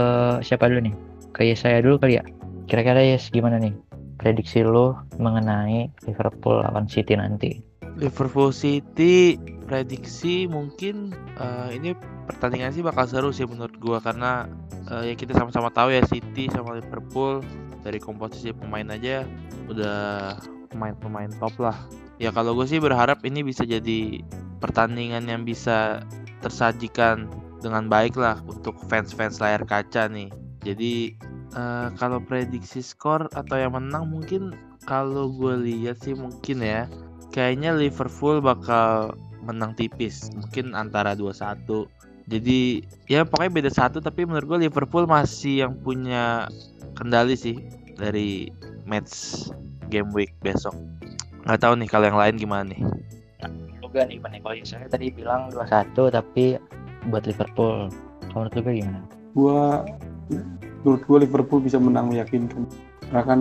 [SPEAKER 1] siapa dulu nih? Ke Yesaya dulu kali ya. Kira-kira Yes gimana nih? Prediksi lo mengenai Liverpool lawan City nanti.
[SPEAKER 4] Liverpool City prediksi mungkin eh, ini pertandingan sih bakal seru sih menurut gua karena eh, ya kita sama-sama tahu ya City sama Liverpool dari komposisi pemain aja udah pemain-pemain top lah. Ya kalau gue sih berharap ini bisa jadi pertandingan yang bisa tersajikan dengan baik lah untuk fans-fans layar kaca nih. Jadi eh, kalau prediksi skor atau yang menang mungkin kalau gue lihat sih mungkin ya kayaknya Liverpool bakal menang tipis mungkin antara 2-1 jadi ya pokoknya beda satu tapi menurut gue Liverpool masih yang punya kendali sih dari match game week besok nggak tahu nih kalau yang lain gimana nih
[SPEAKER 1] Juga nih gimana? Kalau saya tadi bilang 2-1 tapi buat Liverpool. Kalau menurut lu gimana?
[SPEAKER 3] Gua menurut gua Liverpool bisa menang meyakinkan. Karena kan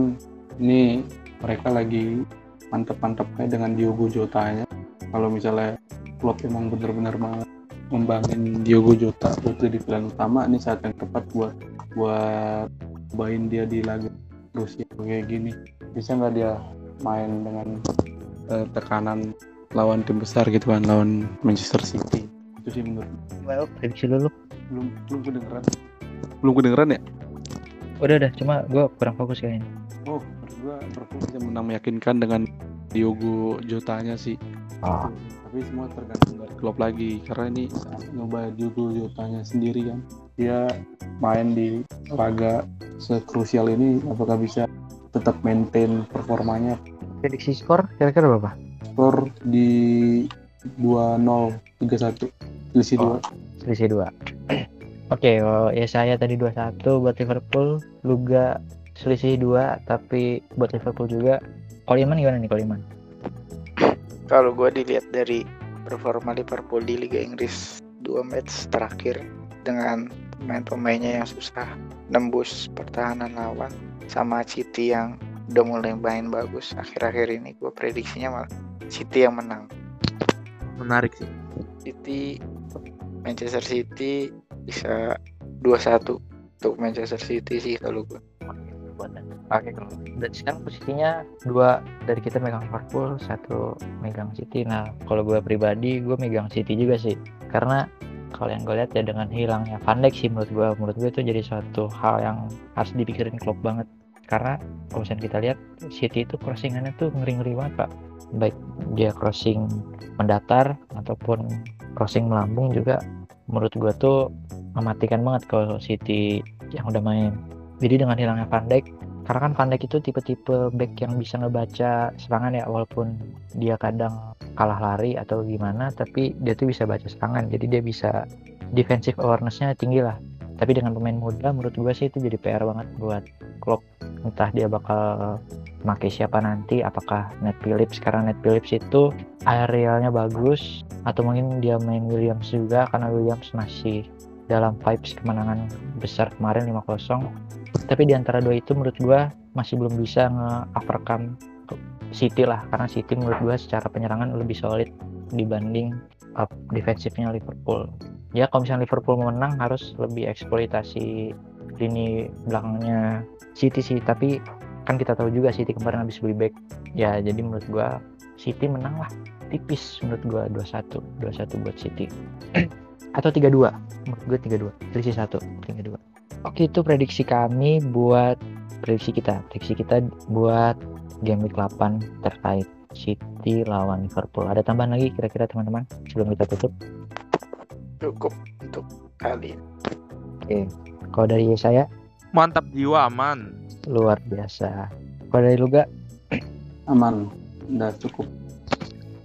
[SPEAKER 3] ini mereka lagi mantep-mantepnya dengan Diogo Jota-nya. Kalau misalnya Klopp emang benar-benar mau membangun Diogo Jota buat jadi pilihan utama, ini saat yang tepat buat buat cobain dia di laga Rusia kayak gini. Bisa nggak dia main dengan eh, tekanan lawan tim besar gitu kan, lawan Manchester City. Itu sih menurut
[SPEAKER 1] Gimana lu? Prediksi lu, lu?
[SPEAKER 3] belum belum kedengeran belum kedengeran ya
[SPEAKER 1] Udah udah, cuma gue kurang fokus kayaknya.
[SPEAKER 3] oh Liverpool bisa menang meyakinkan dengan Diogo Jotanya sih
[SPEAKER 1] Oh.
[SPEAKER 3] tapi semua tergantung dari klub lagi karena ini nyoba Diogo Jotanya sendiri kan dia main di laga sekrusial ini apakah bisa tetap maintain performanya
[SPEAKER 1] Prediksi skor kira-kira berapa?
[SPEAKER 3] skor di 2-0 3-1 selisih
[SPEAKER 1] Oh.
[SPEAKER 3] 2
[SPEAKER 1] Selisih 2. Oke, kalau ya saya tadi 2-1 buat Liverpool, Luga selisih 2 tapi buat Liverpool juga. Kalau Iman gimana nih kalau Iman?
[SPEAKER 5] Kalau gue dilihat dari performa Liverpool di Liga Inggris dua match terakhir dengan pemain-pemainnya yang susah nembus pertahanan lawan sama City yang udah mulai main bagus. Akhir-akhir ini gue prediksinya malah City yang menang.
[SPEAKER 4] Menarik sih.
[SPEAKER 5] City Manchester City bisa 2-1 untuk Manchester City sih kalau gue
[SPEAKER 1] Oke kalau dan sekarang posisinya dua dari kita megang Liverpool, satu megang City. Nah kalau gue pribadi gue megang City juga sih, karena kalau yang gue lihat ya dengan hilangnya Van Dijk sih menurut gue, menurut gue itu jadi suatu hal yang harus dipikirin klub banget. Karena kalau misalnya kita lihat City itu crossingannya tuh ngeri-ngeri banget pak, baik dia crossing mendatar ataupun crossing melambung juga menurut gue tuh mematikan banget kalau City yang udah main. Jadi dengan hilangnya Van Dijk karena kan Van Dijk itu tipe-tipe back yang bisa ngebaca serangan ya walaupun dia kadang kalah lari atau gimana tapi dia tuh bisa baca serangan. Jadi dia bisa defensive awareness-nya tinggi lah. Tapi dengan pemain muda menurut gue sih itu jadi PR banget buat Klopp. Entah dia bakal pakai siapa nanti apakah Ned Phillips. Karena Ned Phillips itu aerialnya bagus atau mungkin dia main Williams juga karena Williams masih dalam vibes kemenangan besar kemarin 5-0 tapi di antara dua itu menurut gua masih belum bisa nge-overcome City lah. Karena City menurut gua secara penyerangan lebih solid dibanding uh, defensifnya Liverpool. Ya kalau misalnya Liverpool mau menang harus lebih eksploitasi lini belakangnya City sih. Tapi kan kita tahu juga City kemarin habis beli back. Ya jadi menurut gua City menang lah. Tipis menurut gua 2-1 2-1 buat City. Atau 3-2 menurut gue 3-2 selisih 1 3-2 Oke itu prediksi kami buat prediksi kita. Prediksi kita buat game week 8 terkait City lawan Liverpool. Ada tambahan lagi kira-kira teman-teman sebelum kita tutup?
[SPEAKER 5] cukup untuk kali ini.
[SPEAKER 1] Oke. Kalau dari saya
[SPEAKER 4] mantap jiwa aman
[SPEAKER 1] luar biasa. Kalau dari Luga
[SPEAKER 3] aman udah cukup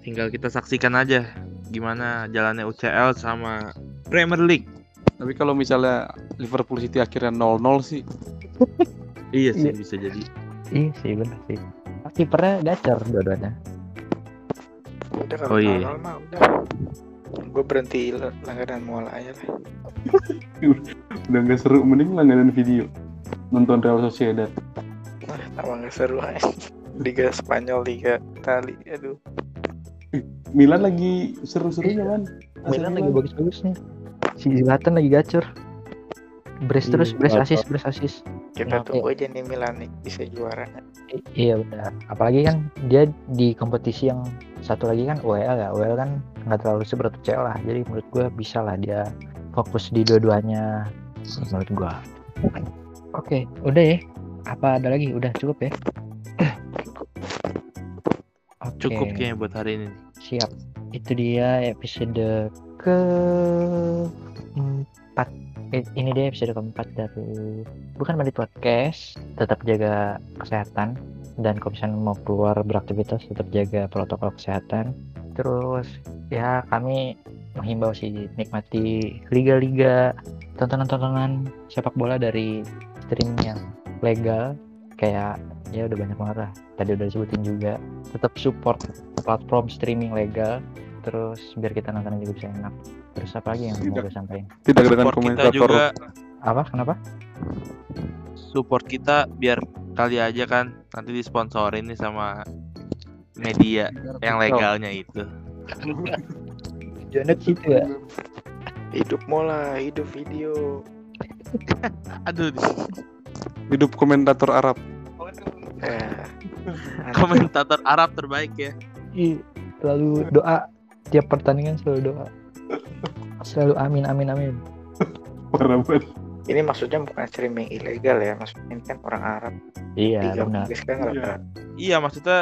[SPEAKER 4] tinggal kita saksikan aja gimana jalannya UCL sama Premier League
[SPEAKER 3] tapi kalau misalnya Liverpool City akhirnya 0-0 sih
[SPEAKER 4] iya sih
[SPEAKER 1] Iya.
[SPEAKER 4] bisa jadi
[SPEAKER 1] Iya sih benar sih. Kipernya gacor dua-duanya.
[SPEAKER 5] Udah kalau
[SPEAKER 4] Oh, iya.
[SPEAKER 5] nol-nol mah udah gue berhenti langganan mual aja lah
[SPEAKER 3] Udah nggak seru, mending langganan video. Nonton Real Sociedad.
[SPEAKER 5] nah tambah nggak seru aja Liga Spanyol Liga Itali aduh
[SPEAKER 3] Milan lagi seru-serunya kan.
[SPEAKER 1] Milan lagi bagus-bagusnya. Si Zlatan lagi gacor. Brace
[SPEAKER 3] Iya,
[SPEAKER 1] terus, brace assist, brace assist.
[SPEAKER 5] kita
[SPEAKER 1] Oke.
[SPEAKER 5] tunggu aja nih Milan nih bisa juara
[SPEAKER 1] I- iya benar. Apalagi kan dia di kompetisi yang satu lagi kan UEL ya. UEL kan nggak terlalu seberat UCL lah. Jadi menurut gue bisa lah dia fokus di dua-duanya. Menurut gue. Oke, udah ya. Apa ada lagi? Udah cukup ya. Oke,
[SPEAKER 4] Cukup kayaknya buat hari ini.
[SPEAKER 1] Siap. Itu dia episode ke empat. Eh, ini dia episode keempat dari bukan Bandit Podcast. Tetap jaga kesehatan dan kalau misalnya mau keluar beraktivitas tetap jaga protokol kesehatan. Terus ya kami menghimbau sih nikmati liga-liga tontonan-tontonan sepak bola dari streaming yang legal kayak ya udah banyak banget tadi udah disebutin juga tetap support platform streaming legal terus biar kita nonton juga bisa enak terus apa lagi yang mau
[SPEAKER 3] Tidak.
[SPEAKER 1] gue sampaikan
[SPEAKER 3] Tidak dengan
[SPEAKER 4] kita
[SPEAKER 3] komentator.
[SPEAKER 4] juga
[SPEAKER 1] apa kenapa
[SPEAKER 4] support kita biar kali aja kan nanti disponsorin nih sama media yang legalnya itu.
[SPEAKER 1] Jonet gitu ya
[SPEAKER 5] hidup mola hidup video
[SPEAKER 4] Aduh,
[SPEAKER 3] Hidup komentator Arab.
[SPEAKER 5] eh,
[SPEAKER 4] komentator Arab terbaik ya.
[SPEAKER 1] Selalu doa tiap pertandingan selalu doa. Selalu amin amin amin.
[SPEAKER 3] Parah banget.
[SPEAKER 5] ini maksudnya bukan streaming ilegal ya maksudnya ini kan orang Arab.
[SPEAKER 1] Iya
[SPEAKER 5] Liga
[SPEAKER 1] benar.
[SPEAKER 5] kan
[SPEAKER 3] Iya.
[SPEAKER 4] Iya, maksudnya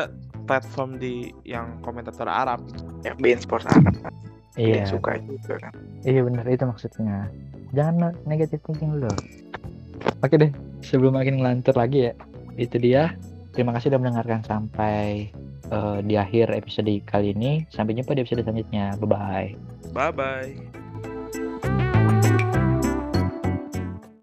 [SPEAKER 4] platform di yang komentator Arab.
[SPEAKER 5] ya bein sports Arab kan.
[SPEAKER 1] Iya.
[SPEAKER 5] Yang suka juga kan.
[SPEAKER 1] Iya benar itu maksudnya. Jangan negatif thinking dulu. Oke deh sebelum makin ngelantur lagi ya itu dia terima kasih sudah mendengarkan sampai eh, di akhir episode kali ini. Sampai jumpa di episode selanjutnya. Bye bye
[SPEAKER 4] Bye bye.